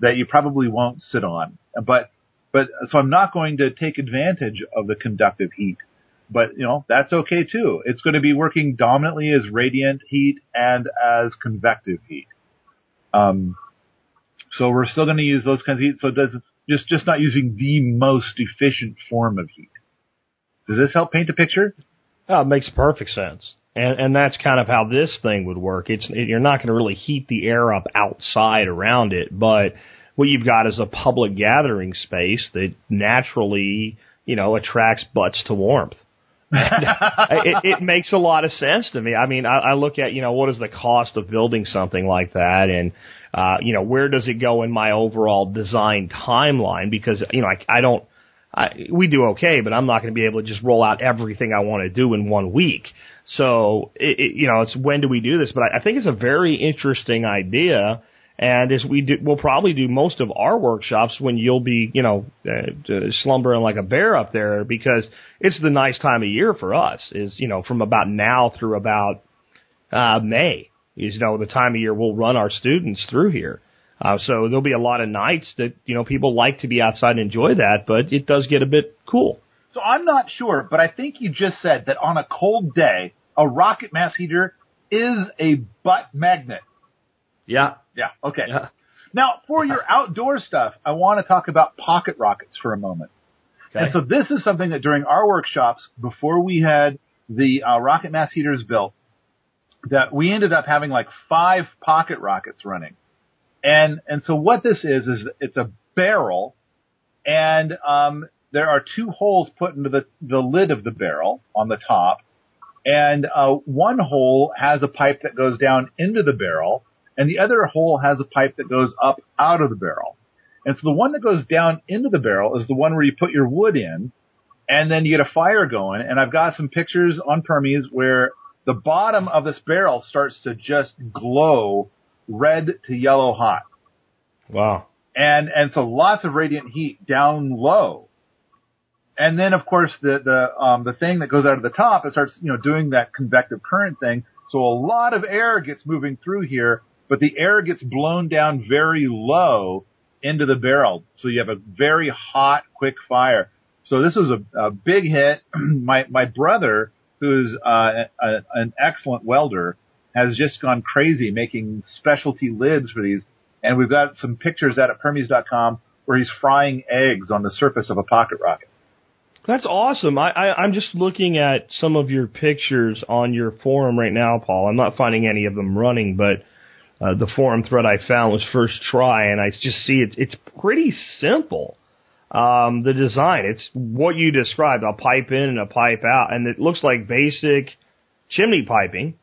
that you probably won't sit on. But but so I'm not going to take advantage of the conductive heat. But you know that's okay too. It's going to be working dominantly as radiant heat and as convective heat. Um, so we're still going to use those kinds of heat. So does just just not using the most efficient form of heat. Does this help paint the picture? Oh, it makes perfect sense. And, and that's kind of how this thing would work. It's, it, you're not going to really heat the air up outside around it, but what you've got is a public gathering space that naturally, you know, attracts butts to warmth. It, it makes a lot of sense to me. I mean, I, I look at, you know, what is the cost of building something like that and, uh, you know, where does it go in my overall design timeline? Because, you know, I, I don't, I, we do okay, but I'm not going to be able to just roll out everything I want to do in one week. So, it, it, you know, it's when do we do this? But I, I think it's a very interesting idea. And as we do, we'll probably do most of our workshops when you'll be, you know, uh, slumbering like a bear up there because it's the nice time of year for us is, you know, from about now through about, uh, May is, you know, the time of year we'll run our students through here. Uh, so there'll be a lot of nights that, you know, people like to be outside and enjoy that, but it does get a bit cool. So I'm not sure, but I think you just said that on a cold day, a rocket mass heater is a butt magnet. Yeah. Yeah. Okay. Yeah. Now, for your outdoor stuff, I want to talk about pocket rockets for a moment. Okay. And so this is something that during our workshops, before we had the uh, rocket mass heaters built, that we ended up having like five pocket rockets running. And, and so what this is, is it's a barrel and, um, there are two holes put into the, the lid of the barrel on the top. And, uh, one hole has a pipe that goes down into the barrel and the other hole has a pipe that goes up out of the barrel. And so the one that goes down into the barrel is the one where you put your wood in and then you get a fire going. And I've got some pictures on Permies where the bottom of this barrel starts to just glow red to yellow hot. Wow. And, and so lots of radiant heat down low. And then of course the, the, um, the thing that goes out of the top, it starts, you know, doing that convective current thing. So a lot of air gets moving through here, but the air gets blown down very low into the barrel. So you have a very hot, quick fire. So this was a, a big hit. my, my brother, who's, uh, a, an excellent welder, has just gone crazy making specialty lids for these. And we've got some pictures out at Permies.com where he's frying eggs on the surface of a pocket rocket. That's awesome. I, I, I'm just looking at some of your pictures on your forum right now, Paul. I'm not finding any of them running, but uh, the forum thread I found was first try, and I just see it. It's pretty simple. Um, the design, it's what you described: a pipe in and a pipe out, and it looks like basic chimney piping.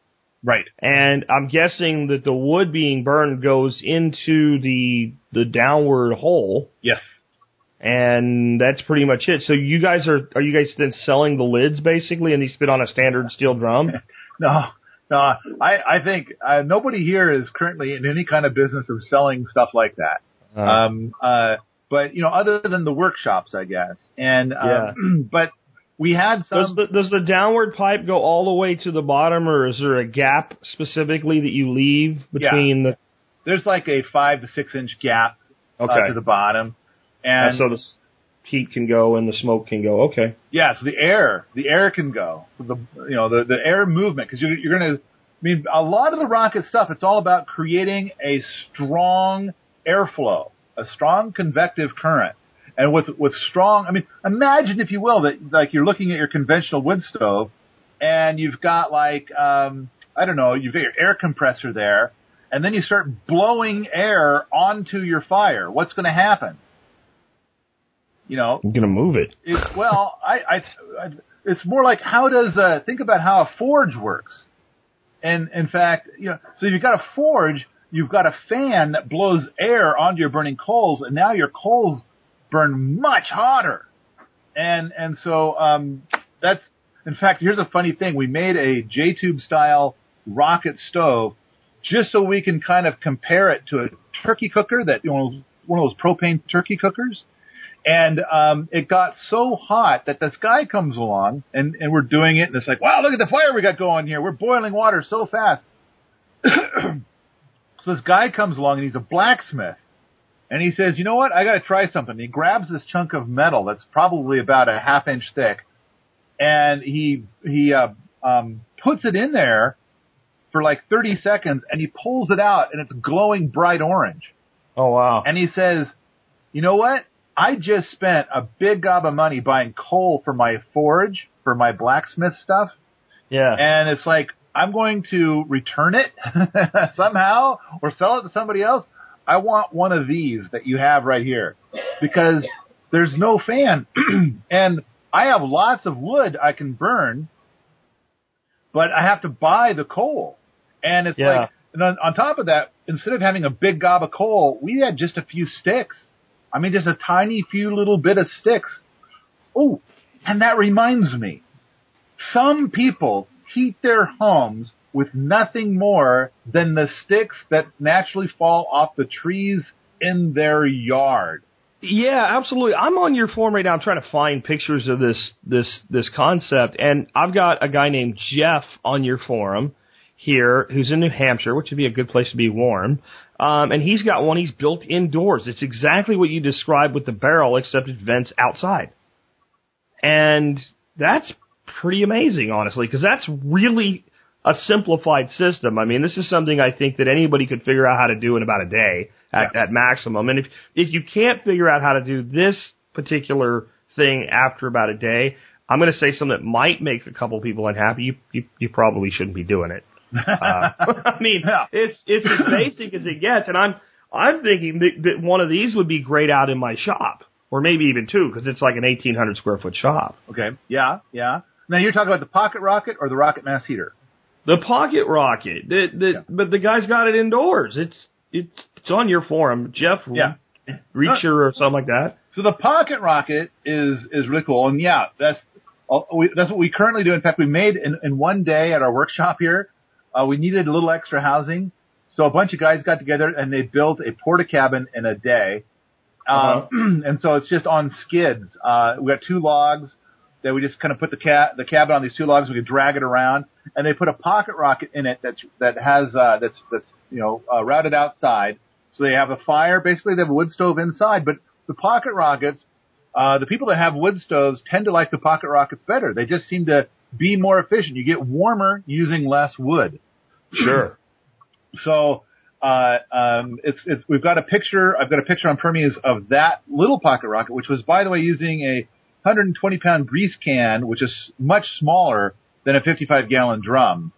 Right. And I'm guessing that the wood being burned goes into the the downward hole, Yes. and that's pretty much it. So you guys are are you guys then selling the lids basically, and these fit on a standard steel drum? No, no, I, I think uh, nobody here is currently in any kind of business of selling stuff like that. Uh, Um, uh, but you know, other than the workshops, I guess. And, um, but we had Does some. the, does the downward pipe go all the way to the bottom, or is there a gap specifically that you leave between the? there's like a five to six inch gap uh, to the bottom, Uh, and so the heat can go and the smoke can go. Okay. Yeah, so the air, the air can go. So the you know the the air movement because you're you're gonna. I mean, a lot of the rocket stuff, it's all about creating a strong airflow, a strong convective current, and with with strong. I mean, imagine if you will that like you're looking at your conventional wood stove, and you've got like um, I don't know, you've got your air compressor there, and then you start blowing air onto your fire. What's going to happen? You know, I'm gonna move it. it, well, I, I, I, it's more like how does uh, think about how a forge works, and in fact, you know, so you've got a forge, you've got a fan that blows air onto your burning coals, and now your coals burn much hotter, and and so um, that's in fact, here's a funny thing: we made a J tube style rocket stove just so we can kind of compare it to a turkey cooker that you know one of those propane turkey cookers and um, it got so hot that this guy comes along and, and we're doing it and it's like wow look at the fire we got going here. We're boiling water so fast. So this guy comes along and he's a blacksmith. And he says you know what? I got to try something. He grabs this chunk of metal that's probably about a half inch thick and he he uh, um, puts it in there for like 30 seconds and he pulls it out and it's glowing bright orange. Oh wow. and he says, you know what? I just spent a big gob of money buying coal for my forge, for my blacksmith stuff. Yeah. And it's like, I'm going to return it somehow or sell it to somebody else. I want one of these that you have right here because there's no fan and I have lots of wood I can burn, but I have to buy the coal. And it's Yeah. like, and on, on top of that, instead of having a big gob of coal, we had just a few sticks. I mean, just a tiny few little bit of sticks. Oh, and that reminds me, some people heat their homes with nothing more than the sticks that naturally fall off the trees in their yard. Yeah, absolutely. I'm on your forum right now. I'm trying to find pictures of this this this concept, and I've got a guy named Jeff on your forum here who's in New Hampshire, which would be a good place to be warm. Um, and he's got one he's built indoors. It's exactly what you described with the barrel, except it vents outside. And that's pretty amazing, honestly, because that's really a simplified system. I mean, this is something I think that anybody could figure out how to do in about a day at, at maximum. And if if you can't figure out how to do this particular thing after about a day, I'm going to say something that might make a couple people unhappy. You you, you probably shouldn't be doing it. Uh, I mean, Yeah. it's it's as basic as it gets, and I'm I'm thinking that, that one of these would be great out in my shop, or maybe even two, because it's like an 1,800 square foot shop. Okay. Yeah, yeah. Now you're talking about the pocket rocket or the rocket mass heater? The pocket rocket, the, the, Yeah. but the guy's got it indoors. It's it's it's on your forum, Jeff Yeah. Reacher or something like that. So the pocket rocket is is really cool, and yeah, that's we, that's what we currently do. In fact, we made in, in one day at our workshop here. Uh, we needed a little extra housing, so a bunch of guys got together and they built a porta cabin in a day. Um, and so it's just on skids. Uh, we got two logs that we just kind of put the ca- the cabin on these two logs. We could drag it around, and they put a pocket rocket in it that's that has uh, that's that's you know uh, routed outside. So they have a fire. Basically, they have a wood stove inside, but the pocket rockets, uh, the people that have wood stoves tend to like the pocket rockets better. They just seem to be more efficient. You get warmer using less wood. Sure. So uh, um, it's it's we've got a picture. I've got a picture on Permies of that little pocket rocket, which was by the way using a 120 pound grease can, which is much smaller than a 55 gallon drum,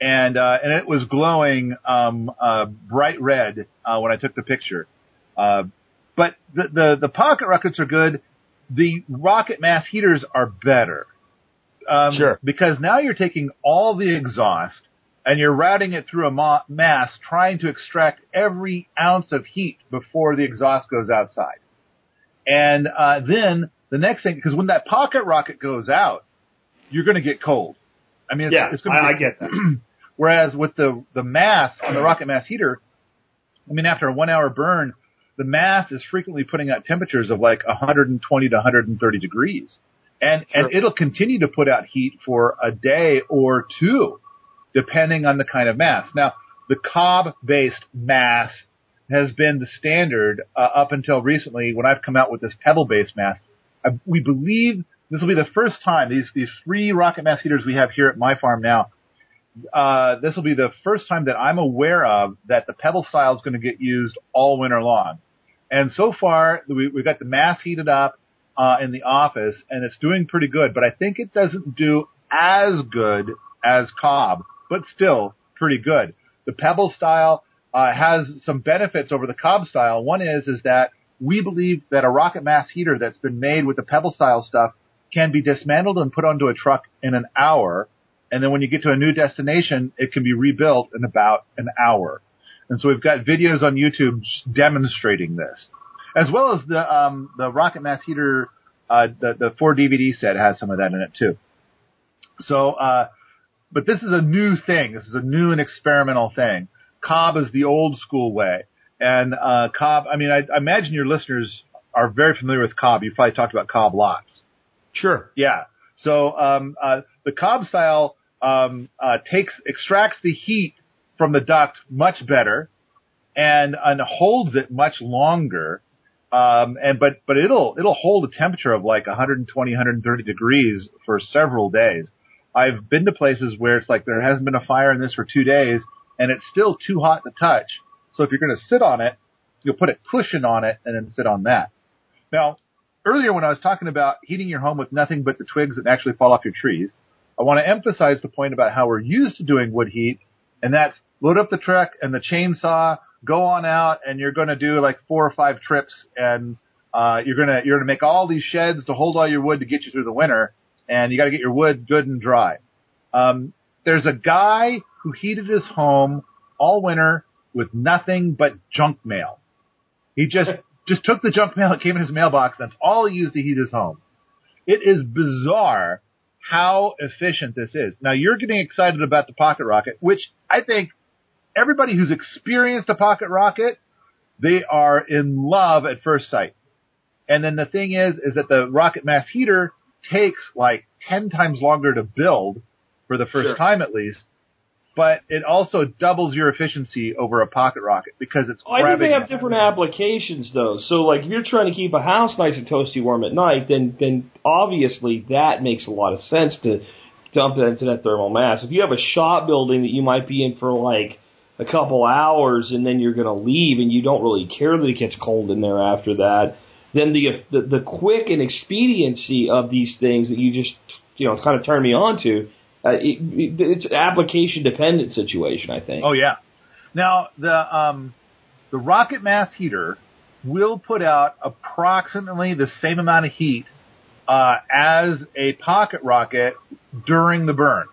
and uh, and it was glowing um, uh, bright red uh, when I took the picture. Uh, but the, the the pocket rockets are good. The rocket mass heaters are better. Um, Sure. Because now you're taking all the exhaust and you're routing it through a ma- mass, trying to extract every ounce of heat before the exhaust goes outside. And uh, then the next thing, because when that pocket rocket goes out, you're going to get cold. I mean, it's, Yeah, it's going to I, I get that. Whereas with the the mass on the rocket mass heater, I mean, after a one hour burn, the mass is frequently putting out temperatures of like 120 to 130 degrees, and and it'll continue to put out heat for a day or two, depending on the kind of mass. Now, the cob-based mass has been the standard uh, up until recently when I've come out with this pebble-based mass. I, we believe this will be the first time these these three rocket mass heaters we have here at my farm now. Uh, this will be the first time that I'm aware of that the pebble style is going to get used all winter long. And so far, we, we've got the mass heated up uh, in the office, and it's doing pretty good. But I think it doesn't do as good as Cob, but still pretty good. The Pebble style uh, has some benefits over the Cob style. One is is that we believe that a rocket mass heater that's been made with the Pebble style stuff can be dismantled and put onto a truck in an hour, and then when you get to a new destination, it can be rebuilt in about an hour. And so we've got videos on YouTube demonstrating this as well as the um, the Rocket Mass Heater, uh, the the four DVD set has some of that in it too. So, uh, but this is a new thing. This is a new and experimental thing. Cob is the old school way, and uh, Cob. I mean, I, I imagine your listeners are very familiar with Cob. You've probably talked about Cob lots. Sure. Yeah. So um, uh, the Cob style um, uh, takes extracts the heat from the duct much better and and holds it much longer um, and but but it'll it'll hold a temperature of like 120, 130 degrees for several days. I've been to places where it's like there hasn't been a fire in this for two days, and it's still too hot to touch. So if you're going to sit on it, you'll put a cushion on it and then sit on that. Now, earlier when I was talking about heating your home with nothing but the twigs that actually fall off your trees, I want to emphasize the point about how we're used to doing wood heat, and that's load up the truck and the chainsaw, go on out and you're going to do like four or five trips and uh, you're gonna you're gonna make all these sheds to hold all your wood to get you through the winter, and you got to get your wood good and dry. Um, there's a guy who heated his home all winter with nothing but junk mail. He just just took the junk mail that came in his mailbox. That's all he used to heat his home. It is bizarre how efficient this is. Now you're getting excited about the pocket rocket, which I think everybody who's experienced a pocket rocket, they are in love at first sight. And then the thing is, is that the rocket mass heater takes like 10 times longer to build for the first Sure. time at least, but it also doubles your efficiency over a pocket rocket because it's Oh, I think they have different applications though. So like if you're trying to keep a house nice and toasty warm at night, then then obviously that makes a lot of sense to dump that into that thermal mass. If you have a shop building that you might be in for like a couple hours and then you're going to leave and you don't really care that it gets cold in there after that, then the the, the quick and expediency of these things that you just you know kind of turn me on to, uh, it, it, it's an application dependent situation. I think. Oh yeah. Now the um, the rocket mass heater will put out approximately the same amount of heat uh, as a pocket rocket during the burn.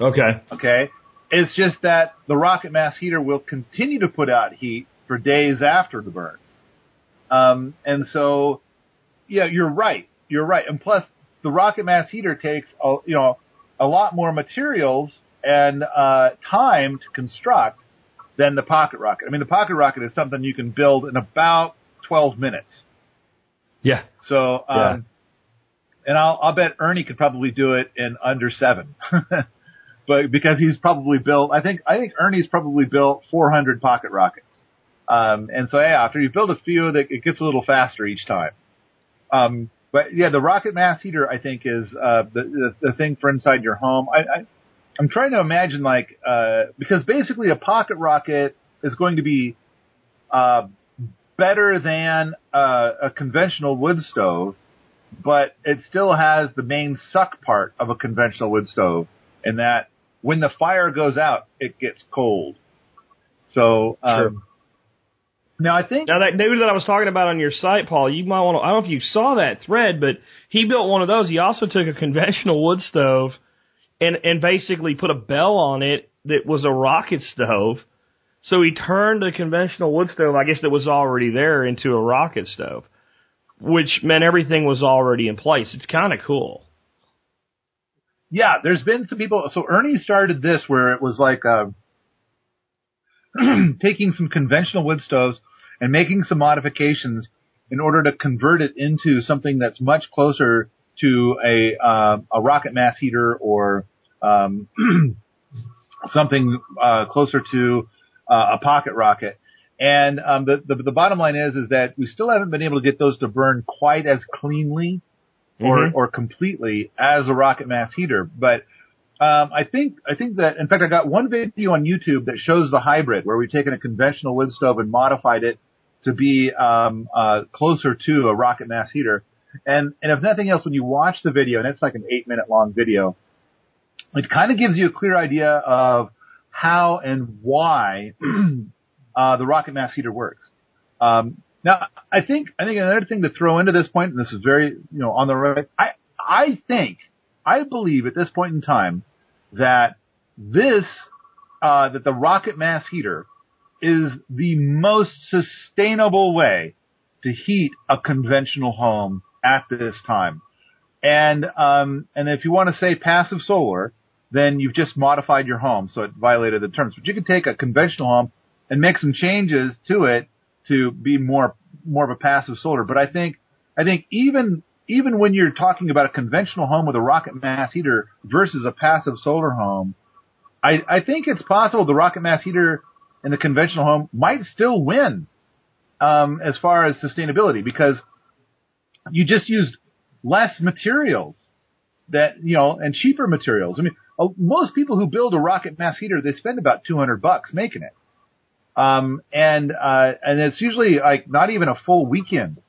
Okay. Okay, it's just that the rocket mass heater will continue to put out heat for days after the burn. Um, and so, yeah, you're right. You're right. And plus, the rocket mass heater takes a, you know a lot more materials and uh, time to construct than the pocket rocket. I mean, the pocket rocket is something you can build in about 12 minutes. Yeah. So, um, Yeah. and I'll, I'll bet Ernie could probably do it in under seven. but because he's probably built, I think, I think Ernie's probably built 400 pocket rockets. Um, and so yeah, after you build a few, that it gets a little faster each time. Um, but yeah, the rocket mass heater, I think, is, uh, the, the, the thing for inside your home. I, I, I'm trying to imagine like, uh, because basically a pocket rocket is going to be, uh, better than uh, a conventional wood stove, but it still has the main suck part of a conventional wood stove, in that when the fire goes out, it gets cold. So um, now I think Now that dude that I was talking about on your site, Paul, you might want to. I don't know if you saw that thread, but he built one of those. He also took a conventional wood stove and and basically put a bell on it that was a rocket stove. So he turned a conventional wood stove, I guess that was already there, into a rocket stove, which meant everything was already in place. It's kind of cool. Yeah, there's been some people. So Ernie started this where it was like uh, taking some conventional wood stoves and making some modifications in order to convert it into something that's much closer to a uh, a rocket mass heater or um, something uh, closer to uh, a pocket rocket. And um, the, the the bottom line is is that we still haven't been able to get those to burn quite as cleanly or Mhm. or completely as a rocket mass heater. But um, I think I think that in fact I got one video on YouTube that shows the hybrid where we've taken a conventional wood stove and modified it to be um, uh, closer to a rocket mass heater. And and if nothing else, when you watch the video, and it's like an eight minute long video, it kind of gives you a clear idea of how and why uh, the rocket mass heater works. Um, now, I think I think another thing to throw into this point, and this is very you know on the right. I I think I believe at this point in time that this uh, that the rocket mass heater is the most sustainable way to heat a conventional home at this time. And um, and if you want to say passive solar, then you've just modified your home, so it violated the terms. But you can take a conventional home and make some changes to it to be more more of a passive solar. But I think I think even even when you're talking about a conventional home with a rocket mass heater versus a passive solar home, I, I think it's possible the rocket mass heater in the conventional home might still win um, as far as sustainability because you just used less materials that you know and cheaper materials. I mean, uh, most people who build a rocket mass heater they spend about 200 bucks making it. Um, and uh, and it's usually like not even a full weekend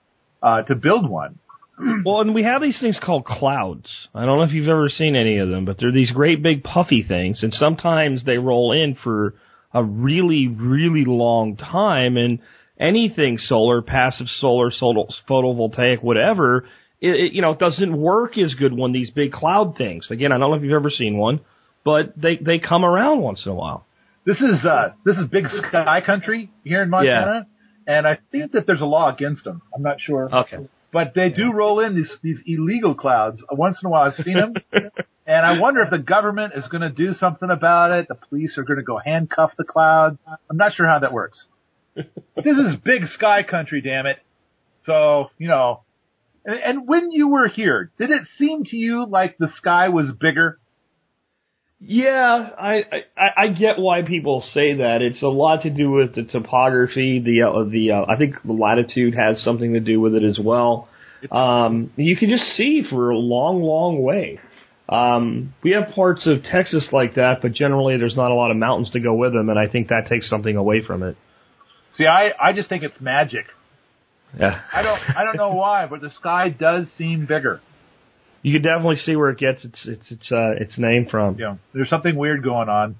uh, to build one. Well, and we have these things called clouds. I don't know if you've ever seen any of them, but they're these great big puffy things, and sometimes they roll in for a really, really long time. And anything solar, passive solar, solar photovoltaic, whatever, it, it, you know, it doesn't work as good when these big cloud things. Again, I don't know if you've ever seen one, but they they come around once in a while. This is uh, this is big sky country here in Montana, and I think that there's a law against them. I'm not sure. Okay. But they do roll in these these illegal clouds once in a while. I've seen them, and I wonder if the government is going to do something about it. The police are going to go handcuff the clouds. I'm not sure how that works. This is big sky country, damn it. So you know, and, and when you were here, did it seem to you like the sky was bigger? Yeah, I, I I get why people say that. It's a lot to do with the topography. The uh, the uh, I think the latitude has something to do with it as well. Um, you can just see for a long, long way. Um, we have parts of Texas like that, but generally there's not a lot of mountains to go with them, and I think that takes something away from it. See, I I just think it's magic. Yeah, I don't I don't know why, but the sky does seem bigger. You can definitely see where it gets its its its uh, its name from. know, there's something weird going on.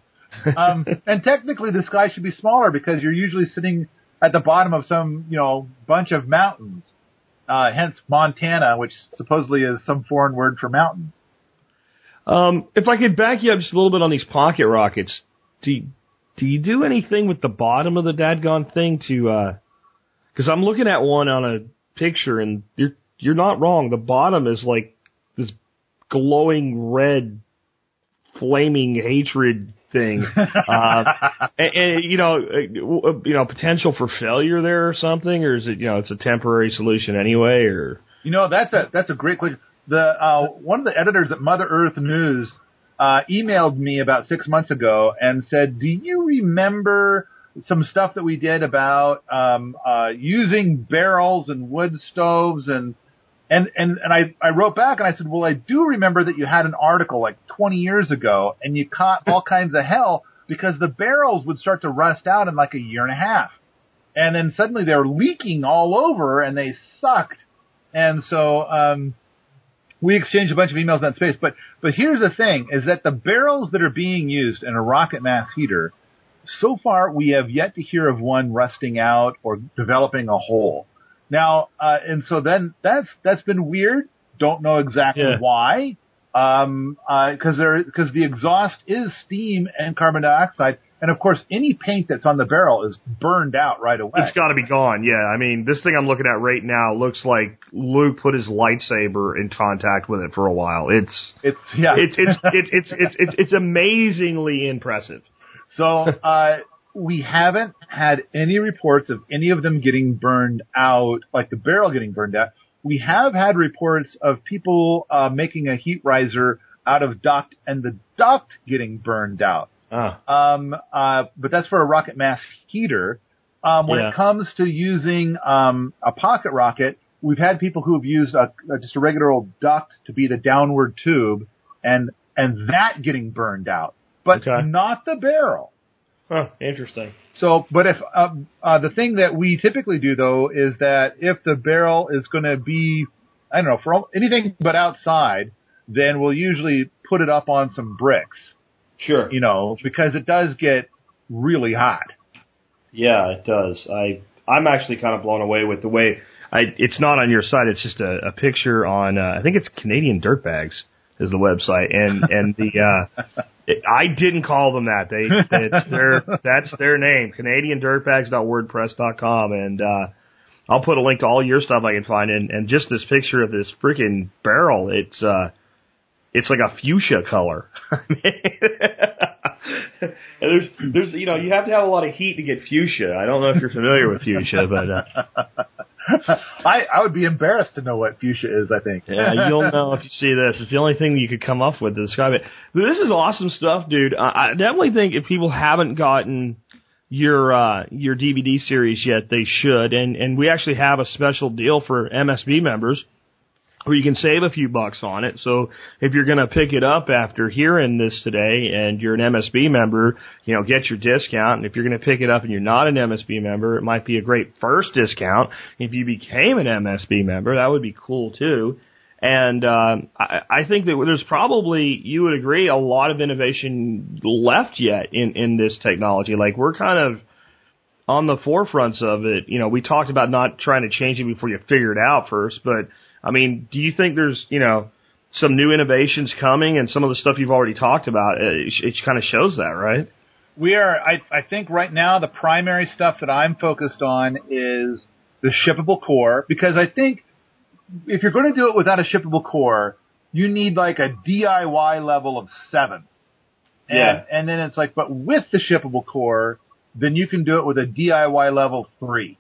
Um, and technically, the sky should be smaller because you're usually sitting at the bottom of some, you know, bunch of mountains. Uh, hence Montana, which supposedly is some foreign word for mountain. Um, if I could back you up just a little bit on these pocket rockets, do you, do you do anything with the bottom of the dadgone thing to? uh 'cause I'm looking at one on a picture, and you're you're not wrong. The bottom is like glowing red, flaming hatred thing, uh, and, and you know, uh, you know, potential for failure there or something, or is it you know it's a temporary solution anyway, or You know, that's a that's a great question. The uh, one of the editors at Mother Earth News uh, emailed me about six months ago and said, "Do you remember some stuff that we did about um, uh, using barrels and wood stoves and and and and I I wrote back and I said, well, I do remember that you had an article like 20 years ago and you caught all kinds of hell because the barrels would start to rust out in like a year and a half, and then suddenly they were leaking all over and they sucked." And so um, we exchanged a bunch of emails in that space. But but here's the thing: is that the barrels that are being used in a rocket mass heater, so far we have yet to hear of one rusting out or developing a hole. Now, uh, and so then that's that's been weird. Don't know exactly Yeah. why. Um, uh, cause there, cause the exhaust is steam and carbon dioxide. And of course, any paint that's on the barrel is burned out right away. It's got to be gone. Yeah, I mean, this thing I'm looking at right now looks like Luke put his lightsaber in contact with it for a while. It's It's, yeah. it's it's it's it's it's it's, it's amazingly impressive. So uh, we haven't had any reports of any of them getting burned out, like the barrel getting burned out. we have had reports of people uh, making a heat riser out of duct and the duct getting burned out. Ah, Um, uh, but that's for a rocket mass heater. Um, when Yeah. it comes to using um, a pocket rocket, we've had people who have used a, uh, just a regular old duct to be the downward tube, and and that getting burned out, but Okay. not the barrel. Huh, interesting. So, but if uh, uh, the thing that we typically do though is that if the barrel is going to be, I don't know, for all, anything but outside, then we'll usually put it up on some bricks, Sure. you know, because it does get really hot. Yeah, it does. I I'm actually kind of blown away with the way. I, it's not on your site. It's just a, a picture on. Uh, I think it's Canadian Dirtbags is the website, and and the. Uh, I didn't call them that. They it's their that's their name. CanadianDirtbags.wordpress.com, and uh, I'll put a link to all your stuff I can find, and and just this picture of this freaking barrel. It's uh, it's like a fuchsia color. And there's there's you know you have to have a lot of heat to get fuchsia. I don't know if you're familiar with fuchsia, but uh, I, I would be embarrassed to know what fuchsia is, I think. Yeah, you'll know if you see this. It's the only thing you could come up with to describe it. But this is awesome stuff, dude. I, I definitely think if people haven't gotten your uh, your DVD series yet, they should. And and we actually have a special deal for MSB members where you can save a few bucks on it. So if you're going to pick it up after hearing this today and you're an MSB member, you know, get your discount. And if you're going to pick it up and you're not an MSB member, it might be a great first discount. If you became an MSB member, that would be cool too. And um, I, I think that there's probably, you would agree, a lot of innovation left yet in in this technology. Like we're kind of on the forefronts of it. You know, we talked about not trying to change it before you figure it out first, but I mean, do you think there's, you know, some new innovations coming and some of the stuff you've already talked about? It, it kind of shows that, right? We are, I, I think right now the primary stuff that I'm focused on is the shippable core because I think if you're going to do it without a shippable core, you need like a DIY level of seven. And, Yeah. and then it's like, but with the shippable core, then you can do it with a DIY level three.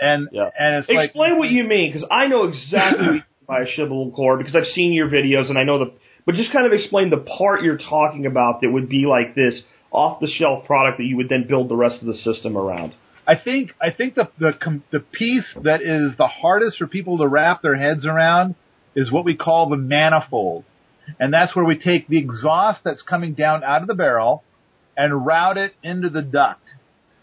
And, Yeah. and it's like, Explain what you mean, because I know exactly what you mean by a shippable core because I've seen your videos and I know the. But just kind of explain the part you're talking about that would be like this off the shelf product that you would then build the rest of the system around. I think I think the the com- the piece that is the hardest for people to wrap their heads around is what we call the manifold, and that's where we take the exhaust that's coming down out of the barrel and route it into the duct.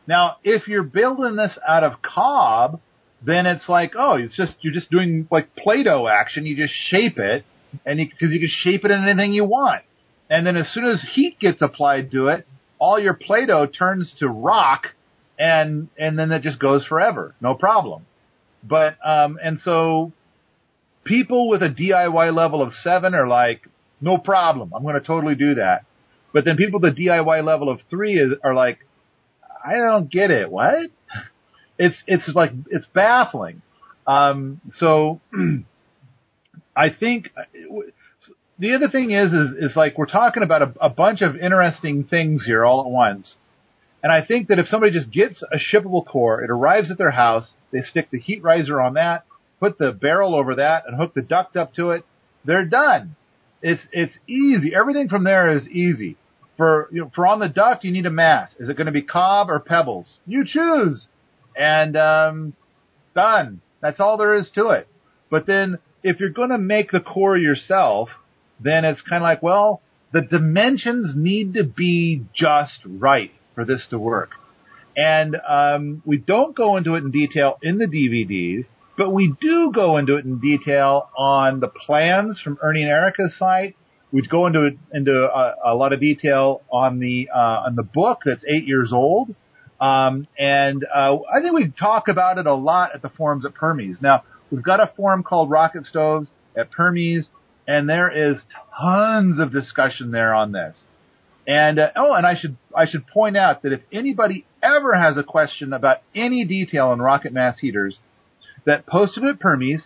Now, if you're building this out of cob, then it's like, oh, it's just you're just doing like Play-Doh action. You just shape it, and because you, can shape it in anything you want. And then as soon as heat gets applied to it, all your Play-Doh turns to rock, and and then it just goes forever, no problem. But um, and so people with a DIY level of seven are like, no problem, I'm going to totally do that. But then people with a DIY level of three is, are like, I don't get it. What? It's it's like it's baffling. Um, so I think the other thing is is is like we're talking about a, a bunch of interesting things here all at once. And I think that if somebody just gets a shippable core, it arrives at their house, they stick the heat riser on that, put the barrel over that, and hook the duct up to it, they're done. It's it's easy. Everything from there is easy. For you know, for on the duct, you need a mass. Is it going to be cob or pebbles? You choose, and um, done. That's all there is to it. But then, if you're going to make the core yourself, then it's kind of like, well, the dimensions need to be just right for this to work. And um, we don't go into it in detail in the DVDs, but we do go into it in detail on the plans from Ernie and Erica's site. We go into into a, a lot of detail on the uh, on the book that's eight years old, um, and uh, I think we talk about it a lot at the forums at Permies. Now we've got a forum called Rocket Stoves at Permies, and there is tons of discussion there on this. And uh, oh, and I should I should point out that if anybody ever has a question about any detail on rocket mass heaters, that post it at Permies.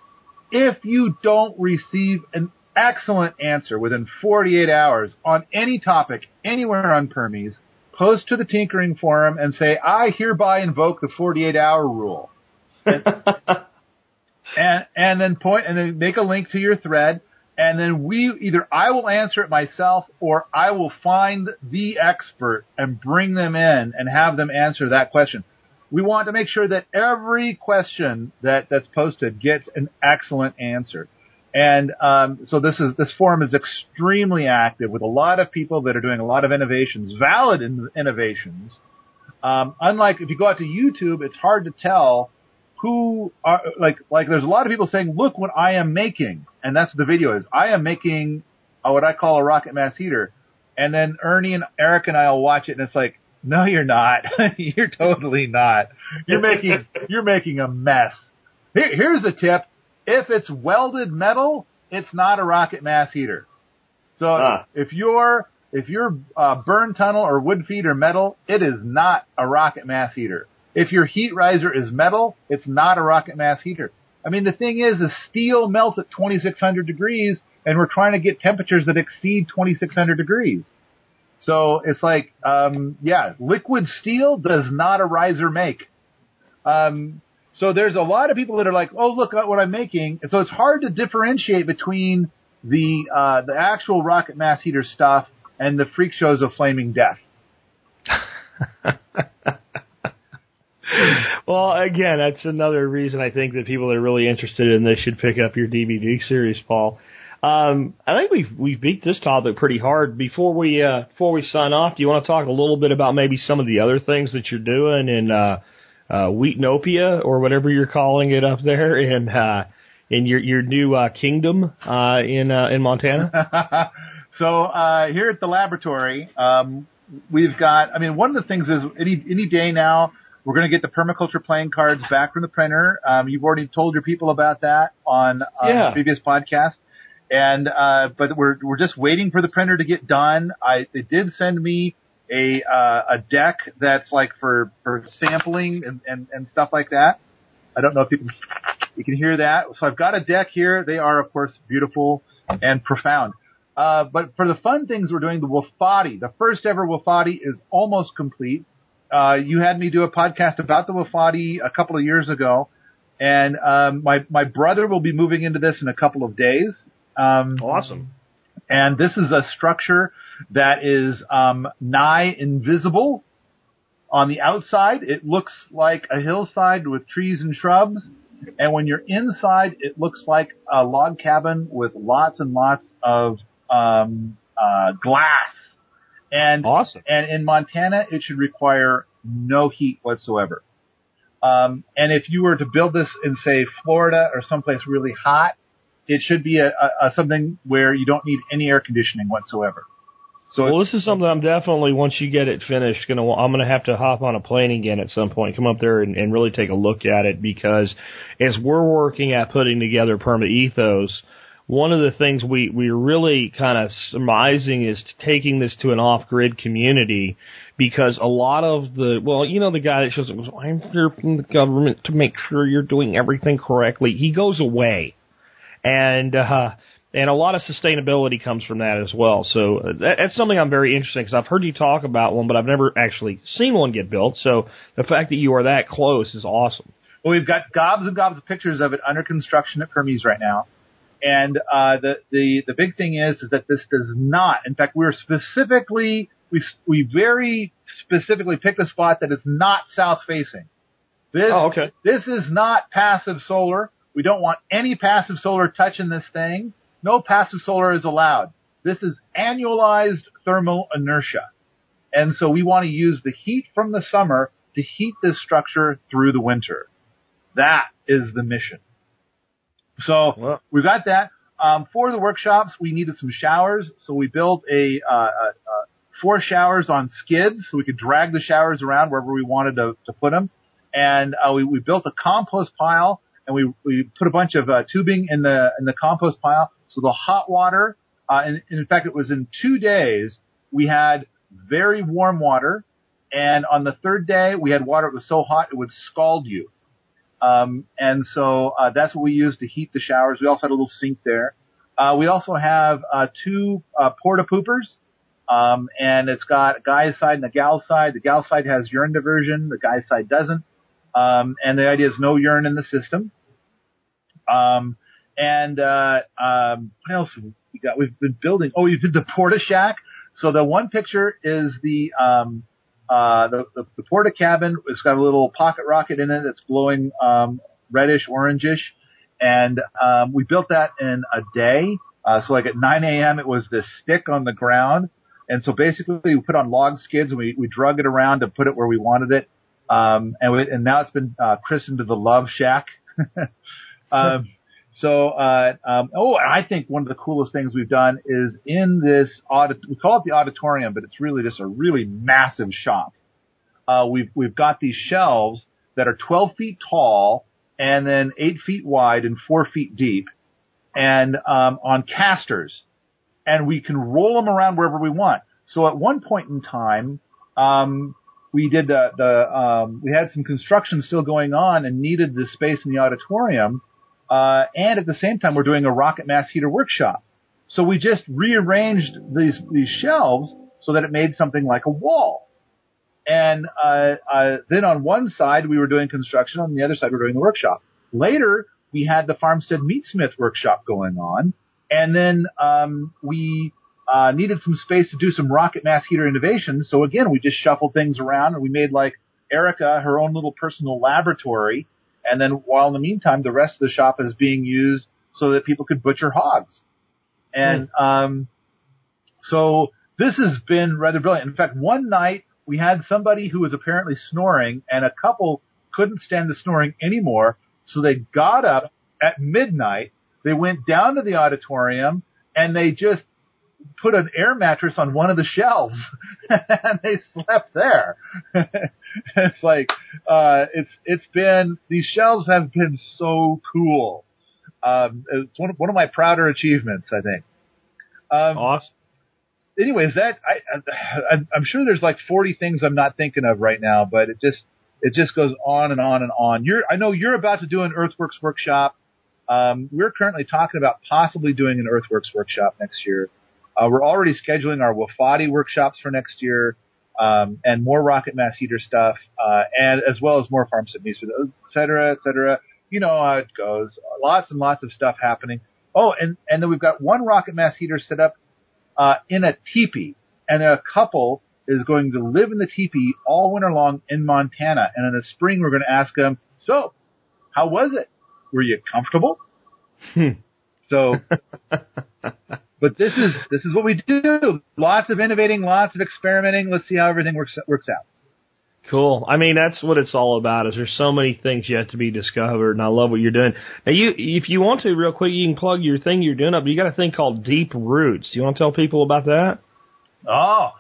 If you don't receive an excellent answer within 48 hours on any topic anywhere on Permies, post to the Tinkering Forum and say, I hereby invoke the 48 hour rule. And, and and then point and then make a link to your thread, and then we either I will answer it myself or I will find the expert and bring them in and have them answer that question. We want to make sure that every question that that's posted gets an excellent answer. And um, so this is this forum is extremely active with a lot of people that are doing a lot of innovations, valid in- innovations. Um, unlike if you go out to YouTube, it's hard to tell who are like like. There's a lot of people saying, "Look what I am making," and that's what the video is. I am making uh, what I call a rocket mass heater, and then Ernie and Eric and I will watch it, and it's like, "No, you're not. you're totally not. You're making you're making a mess." Here, here's a tip if it's welded metal, it's not a rocket mass heater. So Ah. if your if your uh, burn tunnel or wood feed are metal, it is not a rocket mass heater. If your heat riser is metal, it's not a rocket mass heater. I mean, the thing is, is steel melts at 2600 degrees, and we're trying to get temperatures that exceed 2600 degrees. So it's like, um, yeah, liquid steel does not a riser make. Um, so there's a lot of people that are like, oh, look at what I'm making. And so it's hard to differentiate between the, uh, the actual rocket mass heater stuff and the freak shows of flaming death. Well, again, that's another reason I think that people that are really interested in this should pick up your DVD series, Paul. Um, I think we've we've beat this topic pretty hard. Before we uh, before we sign off, do you want to talk a little bit about maybe some of the other things that you're doing in uh, uh, Wheatnopia or whatever you're calling it up there in uh, in your your new uh, kingdom uh, in uh, in Montana? so uh, here at the laboratory, um, we've got. I mean, one of the things is any any day now we're going to get the permaculture playing cards back from the printer. Um, you've already told your people about that on, on Yeah. previous podcast. And uh, but we're we're just waiting for the printer to get done. I they did send me a uh, a deck that's like for for sampling and, and and stuff like that. I don't know if you can you can hear that. So I've got a deck here. They are of course beautiful and profound. Uh, but for the fun things we're doing, the Wofati, the first ever Wofati is almost complete. Uh, you had me do a podcast about the Wofati a couple of years ago, and um, my my brother will be moving into this in a couple of days. Um, awesome. and this is a structure that is um, nigh invisible. On the outside, it looks like a hillside with trees and shrubs, and when you're inside, it looks like a log cabin with lots and lots of um, uh, glass. And Awesome. and in Montana, it should require no heat whatsoever. Um, and if you were to build this in, say, Florida or someplace really hot, it should be a, a, a something where you don't need any air conditioning whatsoever. So Well, this is something I'm definitely once you get it finished, gonna I'm gonna have to hop on a plane again at some point, come up there and, and really take a look at it because as we're working at putting together Perma Ethos, one of the things we we're really kind of surmising is taking this to an off-grid community because a lot of the well, you know, the guy that shows up goes, "I'm here from the government to make sure you're doing everything correctly." He goes away, and uh, and a lot of sustainability comes from that as well. So uh, that, that's something I'm very interested in because I've heard you talk about one, but I've never actually seen one get built. So the fact that you are that close is awesome. well, we've got gobs and gobs of pictures of it under construction at permies right now. And uh, the the the big thing is is that this does not. In fact, we're specifically we we very specifically picked a spot that is not south facing. This Oh, okay. this is not passive solar. We don't want any passive solar touching this thing. No passive solar is allowed. This is annualized thermal inertia. And so we want to use the heat from the summer to heat this structure through the winter. That is the mission. So Well- we've got that. Um, for the workshops, we needed some showers, so we built a, uh, uh, uh, four showers on skids, so we could drag the showers around wherever we wanted to, to put them. And uh, we, we built a compost pile, and we we put a bunch of uh, tubing in the in the compost pile, so the hot water. Uh, and, and in fact, it was in two days we had very warm water, and on the third day we had water that was so hot it would scald you. Um, and so uh, that's what we used to heat the showers. We also had a little sink there. Uh, we also have uh, two uh, porta poopers, um, and it's got a guy's side and a gal's side. The gal's side has urine diversion. The guy's side doesn't. Um, and the idea is no urine in the system. Um, and uh, um, what else we got? We've been building. Oh, you did the Porta Shack. So the one picture is the um, uh, the, the, the Porta cabin. It's got a little pocket rocket in it that's glowing um, reddish, orangish, and um, we built that in a day. Uh, so like at 9 a.m. it was this stick on the ground, and so basically we put on log skids and we we drug it around to put it where we wanted it. Um, and we, and now it's been uh, christened the Love Shack. um, so, uh, um, oh, I think one of the coolest things we've done is in this audit, we call it the auditorium, but it's really just a really massive shop. Uh, we've, we've got these shelves that are 12 feet tall and then 8 feet wide and 4 feet deep and, um, on casters. And we can roll them around wherever we want. So at one point in time, um, we did the, the um, we had some construction still going on and needed the space in the auditorium uh, and at the same time, we're doing a rocket mass heater workshop. So we just rearranged these these shelves so that it made something like a wall. And uh, uh, then on one side we were doing construction, on the other side we were doing the workshop. Later we had the Farmstead Meatsmith workshop going on, and then um, we uh, needed some space to do some rocket mass heater innovations. So again, we just shuffled things around and we made like Erica her own little personal laboratory and then while in the meantime, the rest of the shop is being used so that people could butcher hogs. And, mm. um, so this has been rather brilliant. In fact, one night we had somebody who was apparently snoring and a couple couldn't stand the snoring anymore. So they got up at midnight. They went down to the auditorium and they just put an air mattress on one of the shelves and they slept there. it's like uh it's it's been these shelves have been so cool. Um it's one of one of my prouder achievements, I think. Um awesome. Anyways, that I, I I'm sure there's like 40 things I'm not thinking of right now, but it just it just goes on and on and on. You're I know you're about to do an Earthworks workshop. Um, we're currently talking about possibly doing an Earthworks workshop next year. Uh, we're already scheduling our Wofati workshops for next year, um, and more rocket mass heater stuff, uh, and as well as more Farmstead meets, et cetera, et cetera. You know how it goes. Lots and lots of stuff happening. Oh, and, and then we've got one rocket mass heater set up, uh, in a teepee, and a couple is going to live in the teepee all winter long in Montana. And in the spring, we're going to ask them, so, how was it? Were you comfortable? Hmm. So, but this is this is what we do. Lots of innovating, lots of experimenting. Let's see how everything works works out. Cool. I mean, that's what it's all about. Is there's so many things yet to be discovered, and I love what you're doing. Now, you, if you want to, real quick, you can plug your thing you're doing up. You got a thing called Deep Roots. Do you want to tell people about that? Oh,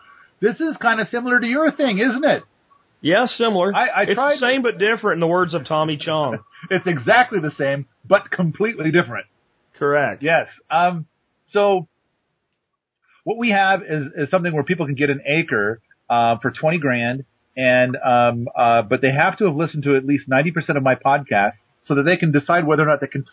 this is kind of similar to your thing, isn't it? Yeah, similar. I, I it's tried. the same but different, in the words of Tommy Chong. it's exactly the same, but completely different. Correct. Yes. Um, so what we have is, is something where people can get an acre uh, for twenty grand, and um, uh, but they have to have listened to at least ninety percent of my podcast so that they can decide whether or not they can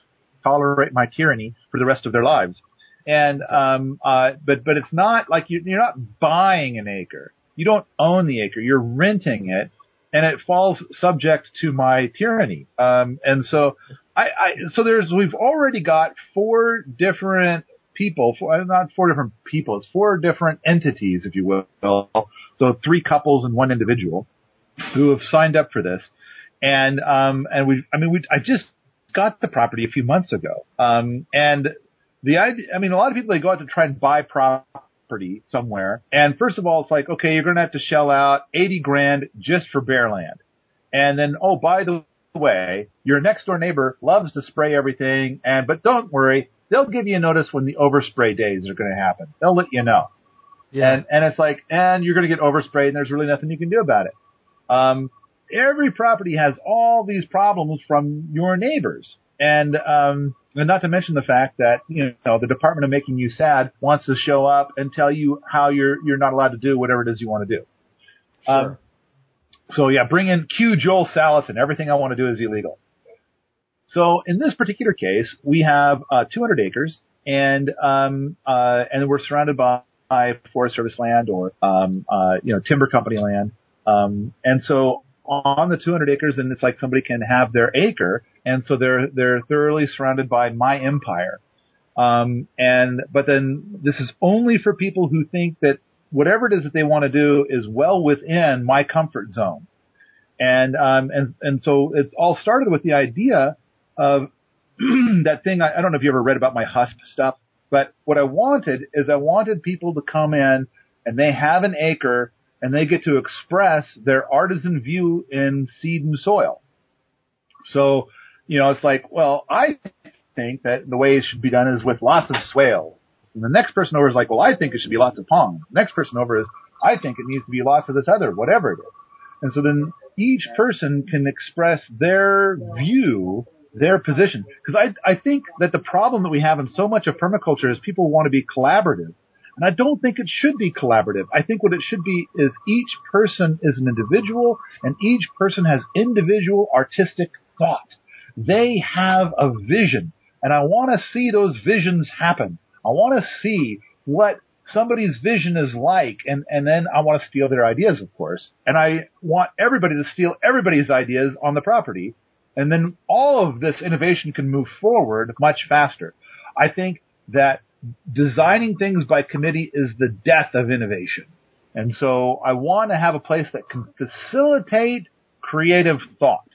tolerate my tyranny for the rest of their lives. And um, uh, but but it's not like you, you're not buying an acre. You don't own the acre. You're renting it, and it falls subject to my tyranny. Um, and so I, I so there's we've already got four different people, four, not four different people, it's four different entities, if you will. So three couples and one individual who have signed up for this. And, um, and we, I mean, we, I just got the property a few months ago. Um, and the idea, I mean, a lot of people, they go out to try and buy property somewhere. And first of all, it's like, okay, you're going to have to shell out 80 grand just for bare land. And then, oh, by the way, your next door neighbor loves to spray everything and, but don't worry, they'll give you a notice when the overspray days are going to happen. They'll let you know. Yeah. And, and it's like, and you're going to get oversprayed and there's really nothing you can do about it. Um, every property has all these problems from your neighbors. And, um, and not to mention the fact that, you know, the Department of Making You Sad wants to show up and tell you how you're, you're not allowed to do whatever it is you want to do. Sure. Um, so yeah, bring in cue Joel Salatin. Everything I want to do is illegal. So in this particular case, we have uh, 200 acres, and um, uh, and we're surrounded by, Forest Service land or um, uh, you know timber company land. Um, and so on the 200 acres, and it's like somebody can have their acre, and so they're they're thoroughly surrounded by my empire. Um, and but then this is only for people who think that whatever it is that they want to do is well within my comfort zone. And um, and and so it's all started with the idea of that thing. I, I don't know if you ever read about my husp stuff, but what I wanted is I wanted people to come in and they have an acre and they get to express their artisan view in seed and soil. So, you know, it's like, well, I think that the way it should be done is with lots of swale. And the next person over is like, well, I think it should be lots of ponds. Next person over is, I think it needs to be lots of this other, whatever it is. And so then each person can express their view, their position. Because I, I think that the problem that we have in so much of permaculture is people want to be collaborative. And I don't think it should be collaborative. I think what it should be is each person is an individual and each person has individual artistic thought. They have a vision and I want to see those visions happen. I want to see what somebody's vision is like and, and then I want to steal their ideas, of course. And I want everybody to steal everybody's ideas on the property. And then all of this innovation can move forward much faster. I think that designing things by committee is the death of innovation. And so I want to have a place that can facilitate creative thought.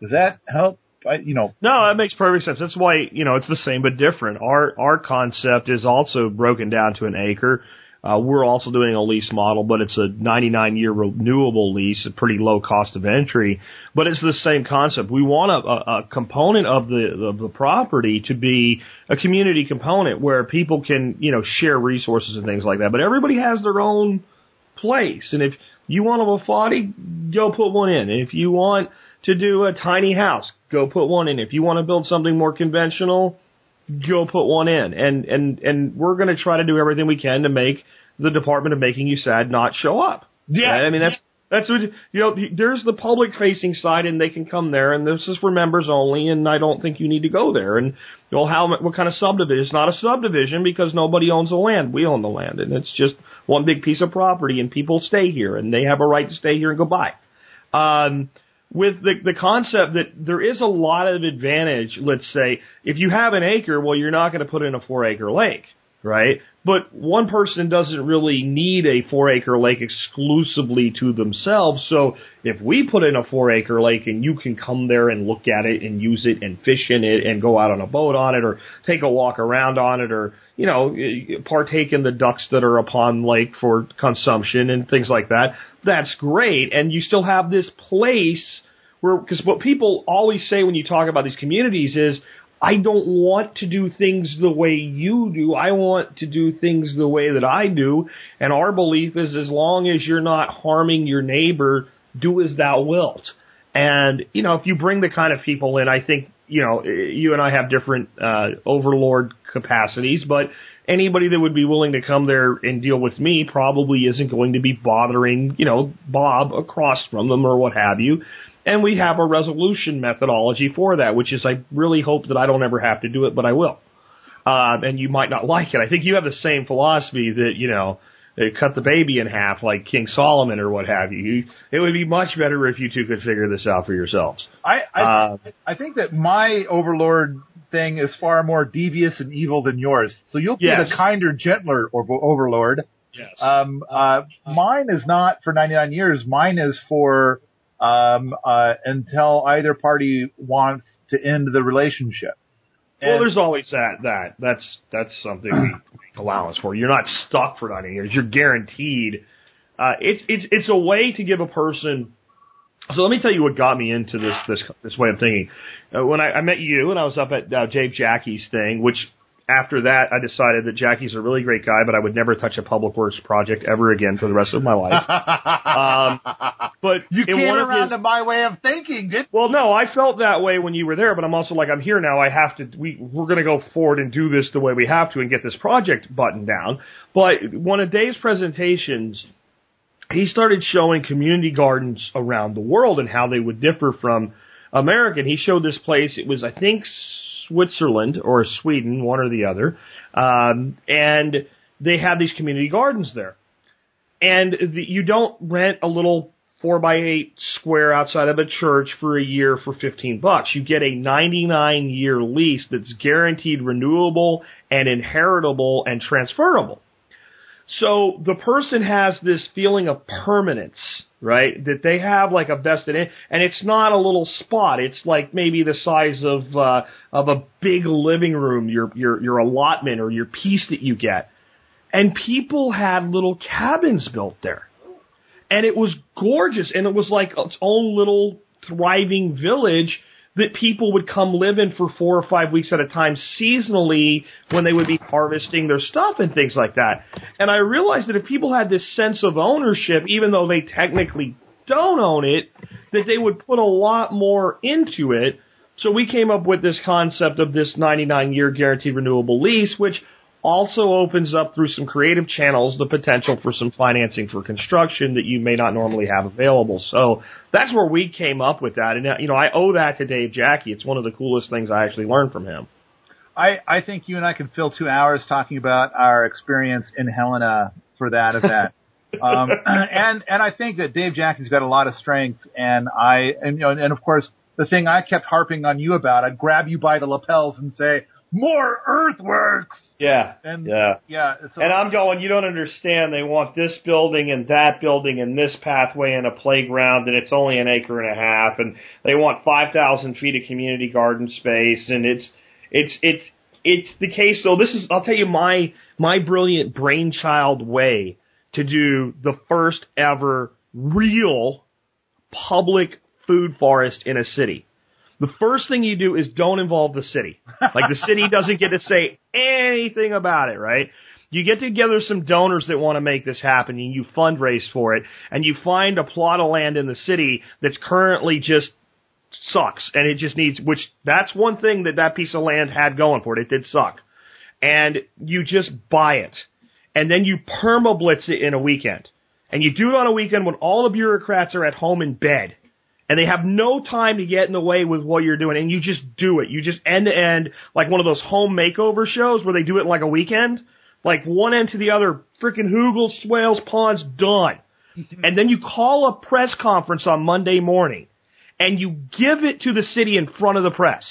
Does that help? I, you know. No, that makes perfect sense. That's why, you know, it's the same but different. Our, our concept is also broken down to an acre. Uh, we're also doing a lease model, but it's a 99 year renewable lease, a pretty low cost of entry. But it's the same concept. We want a, a, a component of the of the property to be a community component where people can you know share resources and things like that. But everybody has their own place, and if you want a Wofati, go put one in. If you want to do a tiny house, go put one in. If you want to build something more conventional, go put one in. And, and, and we're going to try to do everything we can to make the Department of Making You Sad not show up. Yeah. Right? I mean, that's, that's what, you know, there's the public facing side and they can come there and this is for members only and I don't think you need to go there. And, well, how, what kind of subdivision? It's not a subdivision because nobody owns the land. We own the land and it's just one big piece of property and people stay here and they have a right to stay here and go by. Um, with the, the concept that there is a lot of advantage, let's say, if you have an acre, well, you're not going to put in a four acre lake, right? But one person doesn't really need a four acre lake exclusively to themselves. So if we put in a four acre lake and you can come there and look at it and use it and fish in it and go out on a boat on it or take a walk around on it or, you know, partake in the ducks that are upon lake for consumption and things like that, that's great. And you still have this place where, because what people always say when you talk about these communities is, I don't want to do things the way you do. I want to do things the way that I do. And our belief is as long as you're not harming your neighbor, do as thou wilt. And, you know, if you bring the kind of people in, I think, you know, you and I have different, uh, overlord capacities, but anybody that would be willing to come there and deal with me probably isn't going to be bothering, you know, Bob across from them or what have you. And we have a resolution methodology for that, which is I really hope that I don't ever have to do it, but I will. Uh, and you might not like it. I think you have the same philosophy that, you know, they cut the baby in half like King Solomon or what have you. It would be much better if you two could figure this out for yourselves. I I, Uh, I think that my overlord thing is far more devious and evil than yours. So you'll be Yes. the kinder, gentler overlord. Yes. Um, uh, mine is not for 99 years. Mine is for um, uh, until either party wants to end the relationship. well, there's always that. That that's that's something we make allowance for. You're not stuck for 90 years. You're guaranteed. Uh, it's it's it's a way to give a person. So let me tell you what got me into this this this way of thinking. Uh, when I, I met you and I was up at uh, Dave Jacke's thing, which after that I decided that Jacke's a really great guy, but I would never touch a public works project ever again for the rest of my life. um, but you came around his- to my way of thinking, didn't well, no, I felt that way when you were there, but I'm also like, I'm here now. I have to, we, we're going to go forward and do this the way we have to and get this project buttoned down. But one of Dave's presentations, he started showing community gardens around the world and how they would differ from American. He showed this place. It was, I think, Switzerland or Sweden, one or the other. Um, and they have these community gardens there and the, you don't rent a little four by eight square outside of a church for a year for 15 bucks. You get a 99 year lease that's guaranteed renewable and inheritable and transferable. So the person has this feeling of permanence, right? That they have like a vested in, and it's not a little spot. It's like maybe the size of uh, of a big living room, your your your allotment or your piece that you get. And people had little cabins built there, and it was gorgeous, and it was like its own little thriving village that people would come live in for four or five weeks at a time seasonally when they would be harvesting their stuff and things like that. And I realized that if people had this sense of ownership, even though they technically don't own it, that they would put a lot more into it. So we came up with this concept of this 99 year guaranteed renewable lease, which also opens up through some creative channels the potential for some financing for construction that you may not normally have available. So that's where we came up with that. And, uh, you know, I owe that to Dave Jacke. It's one of the coolest things I actually learned from him. I, I think you and I can fill two hours talking about our experience in Helena for that event. um, and, and I think that Dave Jacke's got a lot of strength and I, and, you know, and of course, the thing I kept harping on you about, I'd grab you by the lapels and say, more earthworks! Yeah. And yeah. yeah. So, And I'm going, you don't understand. They want this building and that building and this pathway and a playground and it's only an acre and a half and they want 5,000 feet of community garden space and it's, it's, it's, it's the case. So this is, I'll tell you my, my brilliant brainchild way to do the first ever real public food forest in a city. The first thing you do is don't involve the city. Like the city doesn't get to say anything about it, right? You get together some donors that want to make this happen and you fundraise for it and you find a plot of land in the city that's currently just sucks and it just needs, which that's one thing that that piece of land had going for it. It did suck. And you just buy it and then you permablitz it in a weekend. And you do it on a weekend when all the bureaucrats are at home in bed and they have no time to get in the way with what you're doing and you just do it. You just end to end like one of those home makeover shows where they do it in like a weekend. Like one end to the other, freaking Hugel, Swales, Ponds, done. and then you call a press conference on Monday morning and you give it to the city in front of the press.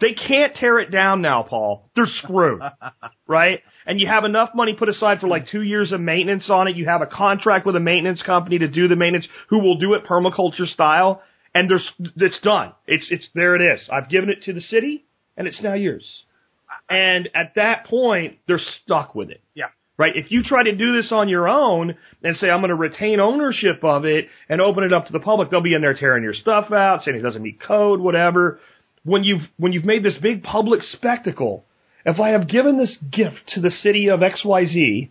They can't tear it down now, Paul. They're screwed. right? And you have enough money put aside for like two years of maintenance on it. You have a contract with a maintenance company to do the maintenance who will do it permaculture style. And there's, it's done. It's, it's, there it is. I've given it to the city and it's now yours. And at that point, they're stuck with it. Yeah. Right? If you try to do this on your own and say, I'm going to retain ownership of it and open it up to the public, they'll be in there tearing your stuff out, saying it doesn't meet code, whatever. When you've, when you've made this big public spectacle, if I have given this gift to the city of XYZ,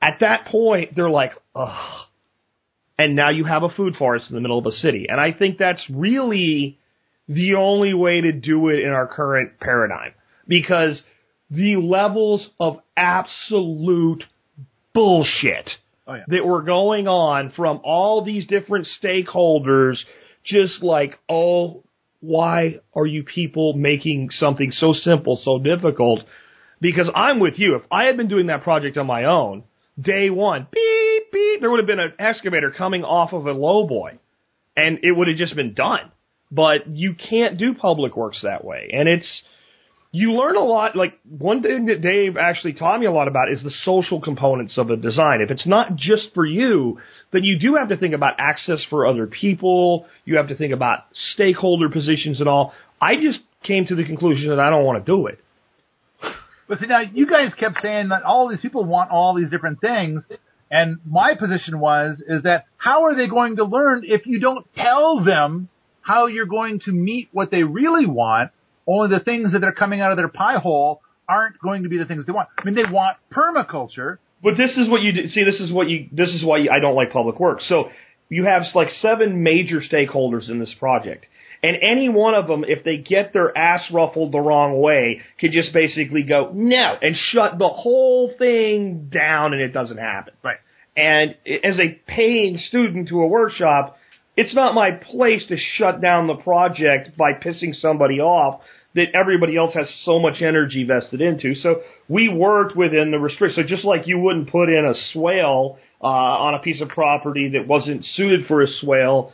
at that point, they're like, ugh. And now you have a food forest in the middle of a city. And I think that's really the only way to do it in our current paradigm. Because the levels of absolute bullshit Oh, yeah. that were going on from all these different stakeholders, just like, oh, why are you people making something so simple so difficult? Because I'm with you. If I had been doing that project on my own, day one, beep, beep, there would have been an excavator coming off of a lowboy and it would have just been done. But you can't do public works that way. And it's, you learn a lot. Like one thing that Dave actually taught me a lot about is the social components of a design. If it's not just for you, then you do have to think about access for other people. You have to think about stakeholder positions and all. I just came to the conclusion that I don't want to do it. But see, now you guys kept saying that all these people want all these different things, and my position was is that how are they going to learn if you don't tell them how you're going to meet what they really want? Only the things that are coming out of their pie hole aren't going to be the things they want. I mean, they want permaculture. But this is what you do. See, this is what you. This is why you, I don't like public works. So you have like seven major stakeholders in this project, and any one of them, if they get their ass ruffled the wrong way, could just basically go no and shut the whole thing down, and it doesn't happen. Right. And as a paying student to a workshop, it's not my place to shut down the project by pissing somebody off that everybody else has so much energy vested into. So we worked within the restrictions. So just like you wouldn't put in a swale uh, on a piece of property that wasn't suited for a swale,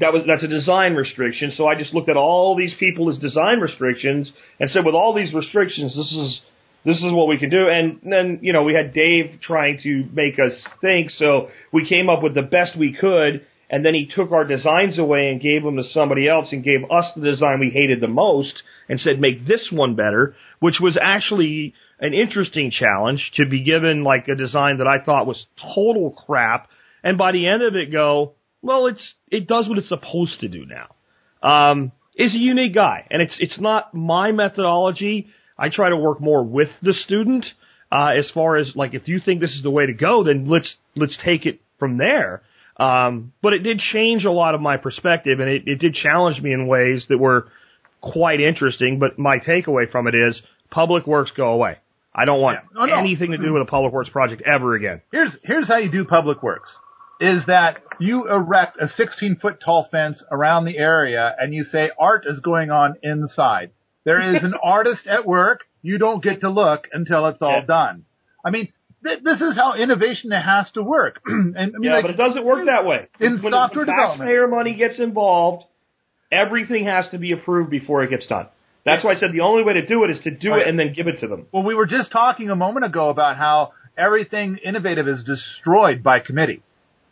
that was that's a design restriction. So I just looked at all these people as design restrictions and said, with all these restrictions, this is this is what we can do. And then you know we had Dave trying to make us think, so we came up with the best we could. And then he took our designs away and gave them to somebody else and gave us the design we hated the most and said, make this one better, which was actually an interesting challenge to be given like a design that I thought was total crap. And by the end of it go, well, it's, it does what it's supposed to do now. Um, is a unique guy and it's, it's not my methodology. I try to work more with the student, uh, as far as like, if you think this is the way to go, then let's, let's take it from there. Um, but it did change a lot of my perspective and it, it did challenge me in ways that were quite interesting. But my takeaway from it is public works go away. I don't want Yeah. Oh, no. anything to do with a public works project ever again. Here's here's how you do public works. Is that you erect a 16 foot tall fence around the area and you say art is going on inside. There is an artist at work. You don't get to look until it's all Yeah. done. I mean, th- this is how innovation has to work. and I mean, Yeah, like, but it doesn't work that way. In when, software when development. taxpayer money gets involved, everything has to be approved before it gets done. That's why I said the only way to do it is to do Right. it and then give it to them. Well, we were just talking a moment ago about how everything innovative is destroyed by committee.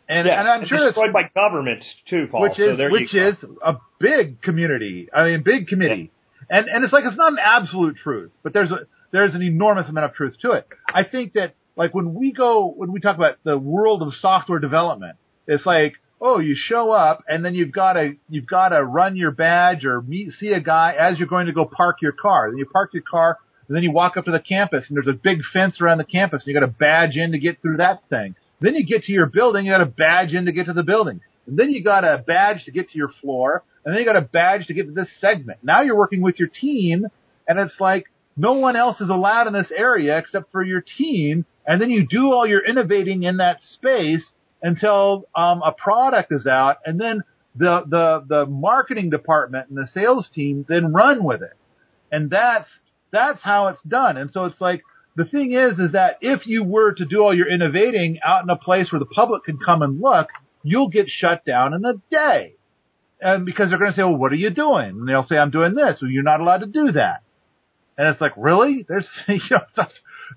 And, Yeah, and I'm sure it's destroyed by government too, Paul. which so is there which is a big community. I mean, big committee. And and it's like it's not an absolute truth, but there's a there's an enormous amount of truth to it. I think that like when we go when we talk about the world of software development, it's like oh you show up and then you've got to you've got to run your badge or meet see a guy as you're going to go park your car. Then you park your car and then you walk up to the campus and there's a big fence around the campus and you got to badge in to get through that thing. Then you get to your building, you got to badge in to get to the building. And then you got a badge to get to your floor, and then you got a badge to get to this segment. Now you're working with your team, and it's like no one else is allowed in this area except for your team. And then you do all your innovating in that space until um, a product is out, and then the the the marketing department and the sales team then run with it. And that's that's how it's done. And so it's like the thing is is that if you were to do all your innovating out in a place where the public can come and look, you'll get shut down in a day. And because they're going to say, "Well, what are you doing?" And they'll say, "I'm doing this." Well, you're not allowed to do that. And it's like, really? There's you know,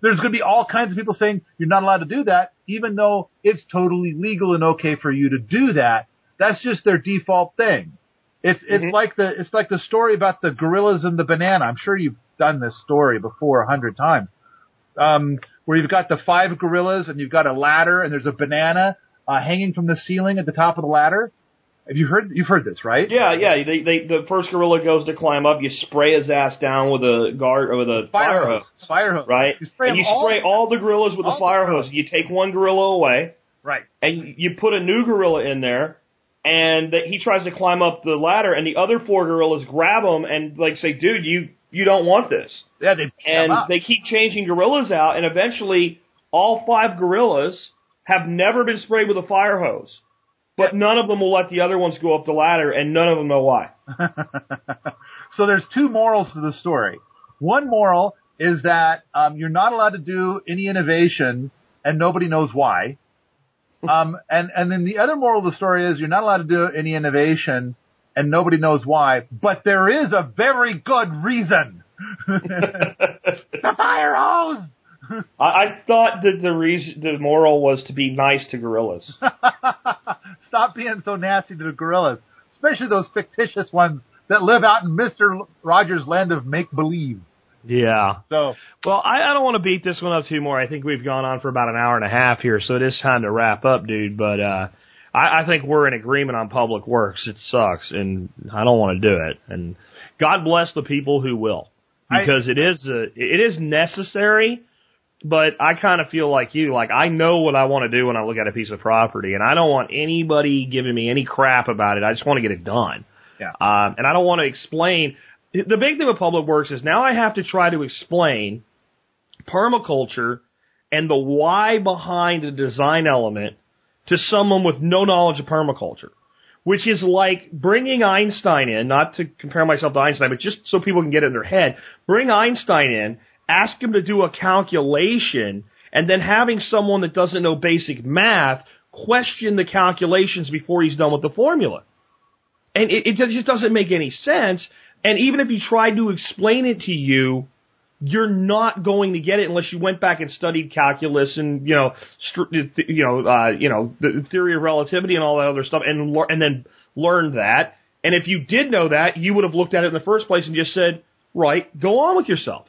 there's going to be all kinds of people saying you're not allowed to do that, even though it's totally legal and okay for you to do that. That's just their default thing. It's it's Mhm. like the it's like the story about the gorillas and the banana. I'm sure you've done this story before a hundred times. Um, where you've got the five gorillas and you've got a ladder and there's a banana uh, hanging from the ceiling at the top of the ladder. Have you heard you've heard this, right? Yeah, yeah. They, they, the first gorilla goes to climb up. You spray his ass down with a guard or with a Fire fire hose. Fire hose. right? You spray and you spray all the gorillas with a the fire hose. You take one gorilla away, Right. and you put a new gorilla in there, and that he tries to climb up the ladder, and the other four gorillas grab him and like say, "Dude, you you don't want this." Yeah, they and they keep changing gorillas out, and eventually all five gorillas have never been sprayed with a fire hose. But none of them will let the other ones go up the ladder, and none of them know why. so there's two morals to the story. One moral is that um, you're not allowed to do any innovation, and nobody knows why. Um, and and then the other moral of the story is you're not allowed to do any innovation, and nobody knows why. But there is a very good reason. the fire hose. I, I thought that the reason, the moral was to be nice to gorillas. Stop being so nasty to the gorillas, especially those fictitious ones that live out in Mister Rogers' land of make believe. Yeah. So Well, I, I don't want to beat this one up too more. I think we've gone on for about an hour and a half here, so it is time to wrap up, dude. But uh, I, I think we're in agreement on public works. It sucks, and I don't want to do it. And God bless the people who will, I- because it is uh it is necessary. But I kind of feel like you, like I know what I want to do when I look at a piece of property, and I don't want anybody giving me any crap about it. I just want to get it done. Yeah. Um, and I don't want to explain. The big thing with public works is now I have to try to explain permaculture and the why behind the design element to someone with no knowledge of permaculture. which is like bringing Einstein in, not to compare myself to Einstein, but just so people can get it in their head. Bring Einstein in, ask him to do a calculation, and then having someone that doesn't know basic math question the calculations before he's done with the formula. And it, it just doesn't make any sense. And even if he tried to explain it to you, you're not going to get it unless you went back and studied calculus and you know, str- you know, uh, you know, the theory of relativity and all that other stuff, and lear- and then learned that. And if you did know that, you would have looked at it in the first place and just said, "Right, go on with yourself."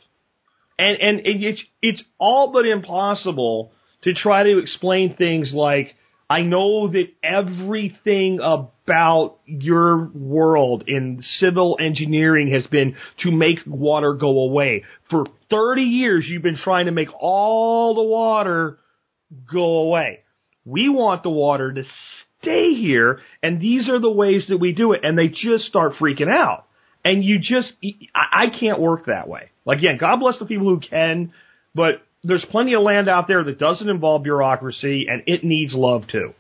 And and it's it's all but impossible to try to explain things like I know that everything about your world in civil engineering has been to make water go away. For 30 years, you've been trying to make all the water go away. We want the water to stay here, and these are the ways that we do it, and they just start freaking out. And you just, I can't work that way. Like, again, God bless the people who can, but there's plenty of land out there that doesn't involve bureaucracy and it needs love too.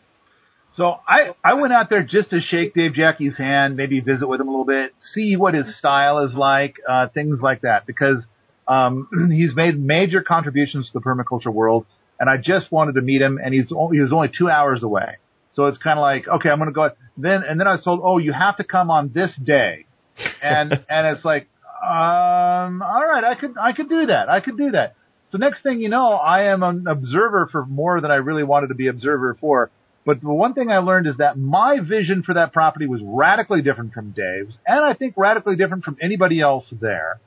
So I, I went out there just to shake Dave Jacke's hand, maybe visit with him a little bit, see what his style is like, uh, things like that, because um, he's made major contributions to the permaculture world, and I just wanted to meet him, and he's only, he was only two hours away. So it's kind of like, okay, I'm going to go. Then and then I was told, oh, you have to come on this day, and and it's like, um, all right, I could I could do that, I could do that. So next thing you know, I am an observer for more than I really wanted to be observer for. But the one thing I learned is that my vision for that property was radically different from Dave's, and I think radically different from anybody else there.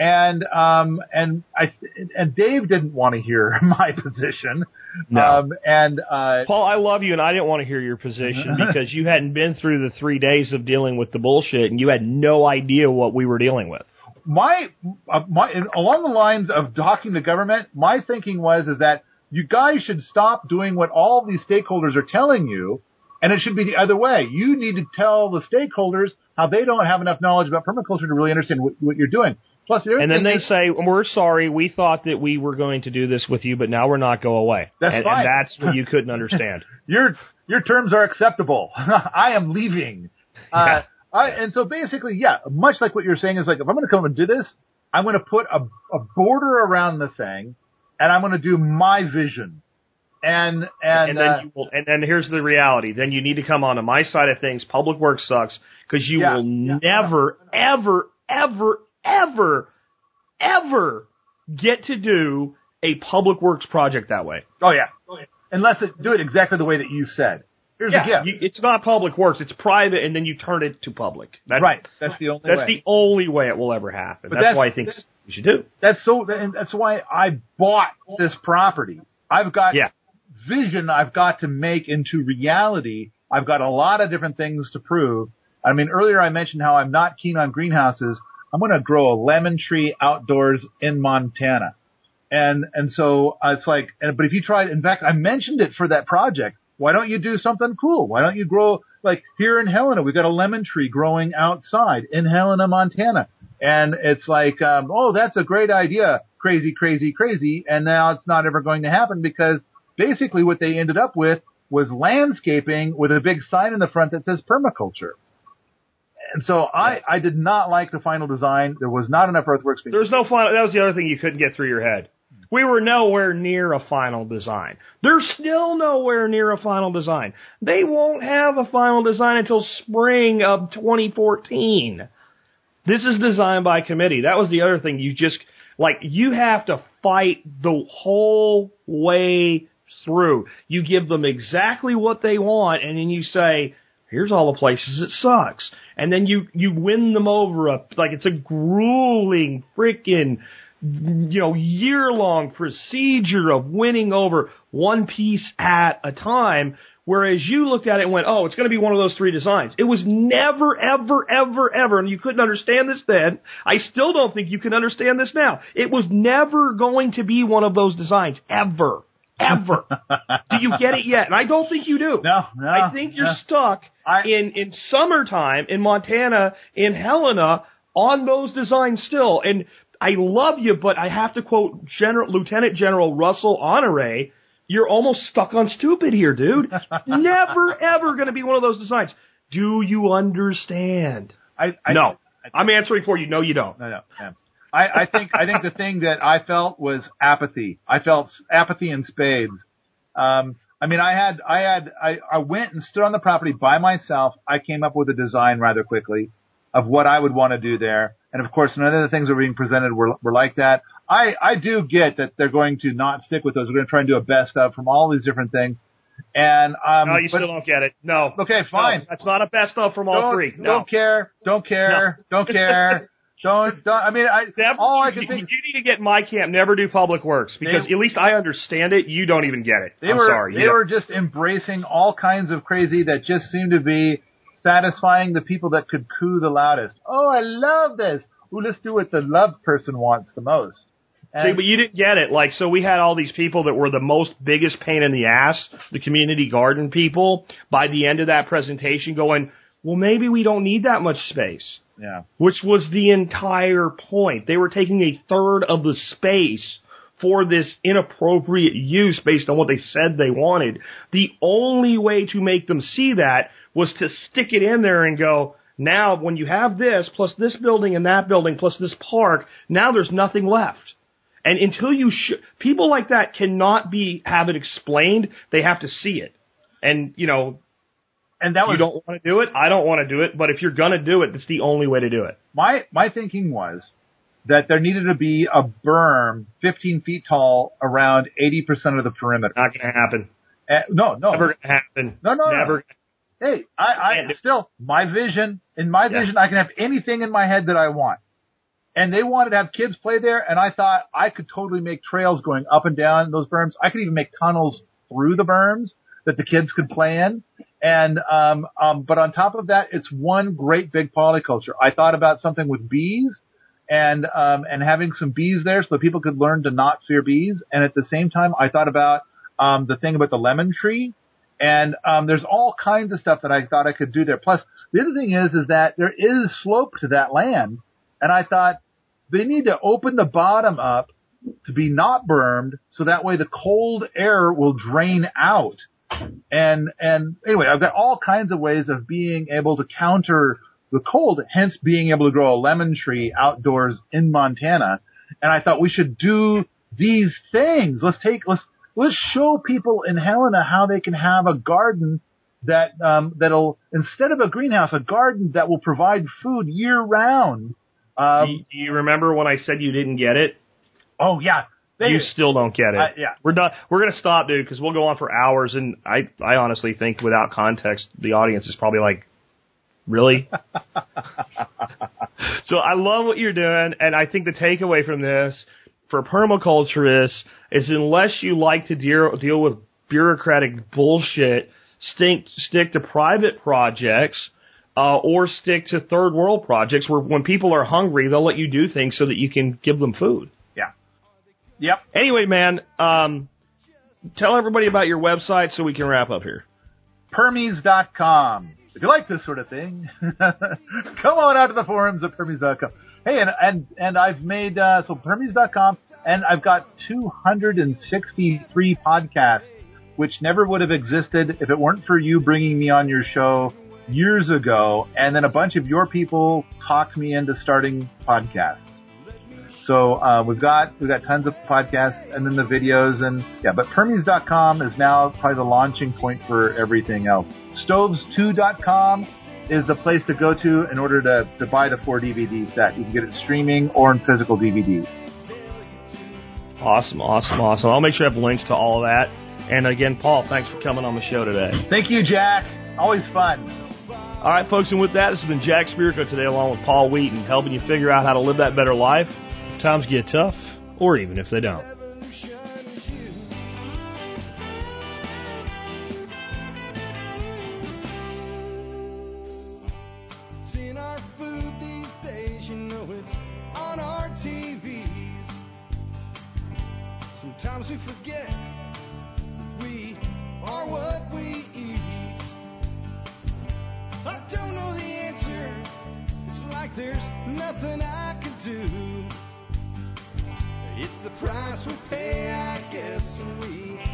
And um and I and Dave didn't want to hear my position. No. Um and uh Paul, I love you, and I didn't want to hear your position because you hadn't been through the three days of dealing with the bullshit, and you had no idea what we were dealing with. my uh, my along the lines of talking to government, my thinking was is that you guys should stop doing what all these stakeholders are telling you, and it should be the other way. You need to tell the stakeholders how they don't have enough knowledge about permaculture to really understand what, what you're doing. Plus, the And then they is- say, "We're sorry. We thought that we were going to do this with you, but now we're not. Go away." That's and, fine. and that's what you couldn't understand. your your terms are acceptable. I am leaving. Uh, I, and so basically, yeah, much like what you're saying is like, if I'm going to come and do this, I'm going to put a, a border around the thing, and I'm going to do my vision. And and, and then uh, you will, and then here's the reality. Then you need to come onto my side of things. Public works sucks because you Yeah, will yeah. never, ever, ever, ever, ever get to do a public works project that way. Oh, oh yeah, unless it do it exactly the way that you said. Here's the gift. you, it's not public works. It's private, and then you turn it to public. That's, right. That's the only That's way. the only way it will ever happen. That's, that's- why I think that's- you should do. That's so, and that's why I bought this property. I've got Yeah. vision I've got to make into reality. I've got a lot of different things to prove. I mean, earlier I mentioned how I'm not keen on greenhouses. I'm going to grow a lemon tree outdoors in Montana. And, and so uh, it's like, and, but if you tried, in fact, I mentioned it for that project. Why don't you do something cool? Why don't you grow, like here in Helena, we've got a lemon tree growing outside in Helena, Montana. And it's like, um, oh, that's a great idea. Crazy, crazy, crazy. And now it's not ever going to happen because basically what they ended up with was landscaping with a big sign in the front that says permaculture. And so I, I did not like the final design. There was not enough earthworks. being- There's no final. That was the other thing you couldn't get through your head. We were nowhere near a final design. They're still nowhere near a final design. They won't have a final design until spring of 2014. This is designed by committee. That was the other thing. You just, like, you have to fight the whole way through. You give them exactly what they want and then you say, here's all the places it sucks. And then you, you win them over a, like it's a grueling freaking, you know, year long procedure of winning over one piece at a time. Whereas you looked at it and went, oh, it's going to be one of those three designs. It was never, ever, ever, ever, and you couldn't understand this then. I still don't think you can understand this now. It was never going to be one of those designs, ever. Ever. do you get it yet? And I don't think you do. No, no, I think you're no. stuck I- in, in summertime in Montana, in Helena, on those designs still. And I love you, but I have to quote General, Lieutenant General Russell Honore, you're almost stuck on stupid here, dude. Never ever going to be one of those designs. Do you understand? I, I no. I'm answering for you. No, you don't. No, no. Yeah. I, I think I think the thing that I felt was apathy. I felt apathy in spades. Um, I mean, I had I had I, I went and stood on the property by myself. I came up with a design rather quickly of what I would want to do there, and of course, none of the things that were being presented were were like that. I I do get that they're going to not stick with those. We're going to try and do a best of from all these different things. And um, No, you but- still don't get it. No. Okay, fine. No, that's not a best of from all don't, three. No. Don't care. Don't care. Don't care. Don't, don't. I mean, I Deb, all I you, can you think. need to get my camp. Never do public works because They- at least I understand it. You don't even get it. They I'm were sorry. they You were just embracing all kinds of crazy that just seemed to be satisfying the people that could coo the loudest. Oh, I love this. Ooh, let's do what the love person wants the most. See, but you didn't get it. Like, so we had all these people that were the most biggest pain in the ass, the community garden people, by the end of that presentation going, well, maybe we don't need that much space. Yeah, Which was the entire point. They were taking a third of the space for this inappropriate use based on what they said they wanted. The only way to make them see that was to stick it in there and go, now when you have this, plus this building and that building, plus this park, now there's nothing left. And until you sh- people like that cannot be have it explained. They have to see it. And you know, and that you don't want to do it. I don't want to do it. But if you're gonna do it, it's the only way to do it. my my thinking was that there needed to be a berm 15 feet tall around 80% of the perimeter. Not gonna happen. Uh, no, no, Never gonna happen. No, no, no. Never. Hey, I, I still my vision. In my Yeah. vision, I can have anything in my head that I want. And they wanted to have kids play there, and I thought I could totally make trails going up and down those berms. I could even make tunnels through the berms that the kids could play in. And um, um, but on top of that, it's one great big polyculture. I thought about something with bees and um, and having some bees there so that people could learn to not fear bees. And at the same time, I thought about um, the thing about the lemon tree. And um, there's all kinds of stuff that I thought I could do there. Plus, the other thing is, is that there is slope to that land, and I thought they need to open the bottom up to be not bermed, so that way the cold air will drain out. And and anyway, I've got all kinds of ways of being able to counter the cold, hence being able to grow a lemon tree outdoors in Montana. And I thought we should do these things. Let's take let's let's show people in Helena how they can have a garden that um, that'll instead of a greenhouse, a garden that will provide food year round. Um, do, you, do you remember when I said you didn't get it? oh yeah, they, you still don't get it. Yeah. We're done. We're gonna stop, dude, because we'll go on for hours, and I, I honestly think without context, the audience is probably like, really. so I love what you're doing, and I think the takeaway from this for permaculturists is unless you like to deal deal with bureaucratic bullshit, stick stick to private projects. Uh, or stick to third world projects where when people are hungry, they'll let you do things so that you can give them food. Yep. Anyway, man, um, tell everybody about your website so we can wrap up here. Permies.com. If you like this sort of thing, come on out to the forums at Permies.com. Hey, and and and I've made uh, so Permies.com, and I've got 263 podcasts, which never would have existed if it weren't for you bringing me on your show years ago, and then a bunch of your people talked me into starting podcasts. So uh, we've got we've got tons of podcasts and then the videos and yeah, but Permies.com is now probably the launching point for everything else. Stoves2.com is the place to go to in order to, to buy the four DVD set. You can get it streaming or in physical DVDs. Awesome, awesome, awesome. I'll make sure I have links to all of that. And again, Paul, thanks for coming on the show today. Thank you, Jack. Always fun. All right, folks, and with that, this has been Jack Spirko today, along with Paul Wheaton, helping you figure out how to live that better life if times get tough, or even if they don't. Sometimes we forget we are what we eat. I don't know the answer. It's like there's nothing I can do. Price we pay, I guess, we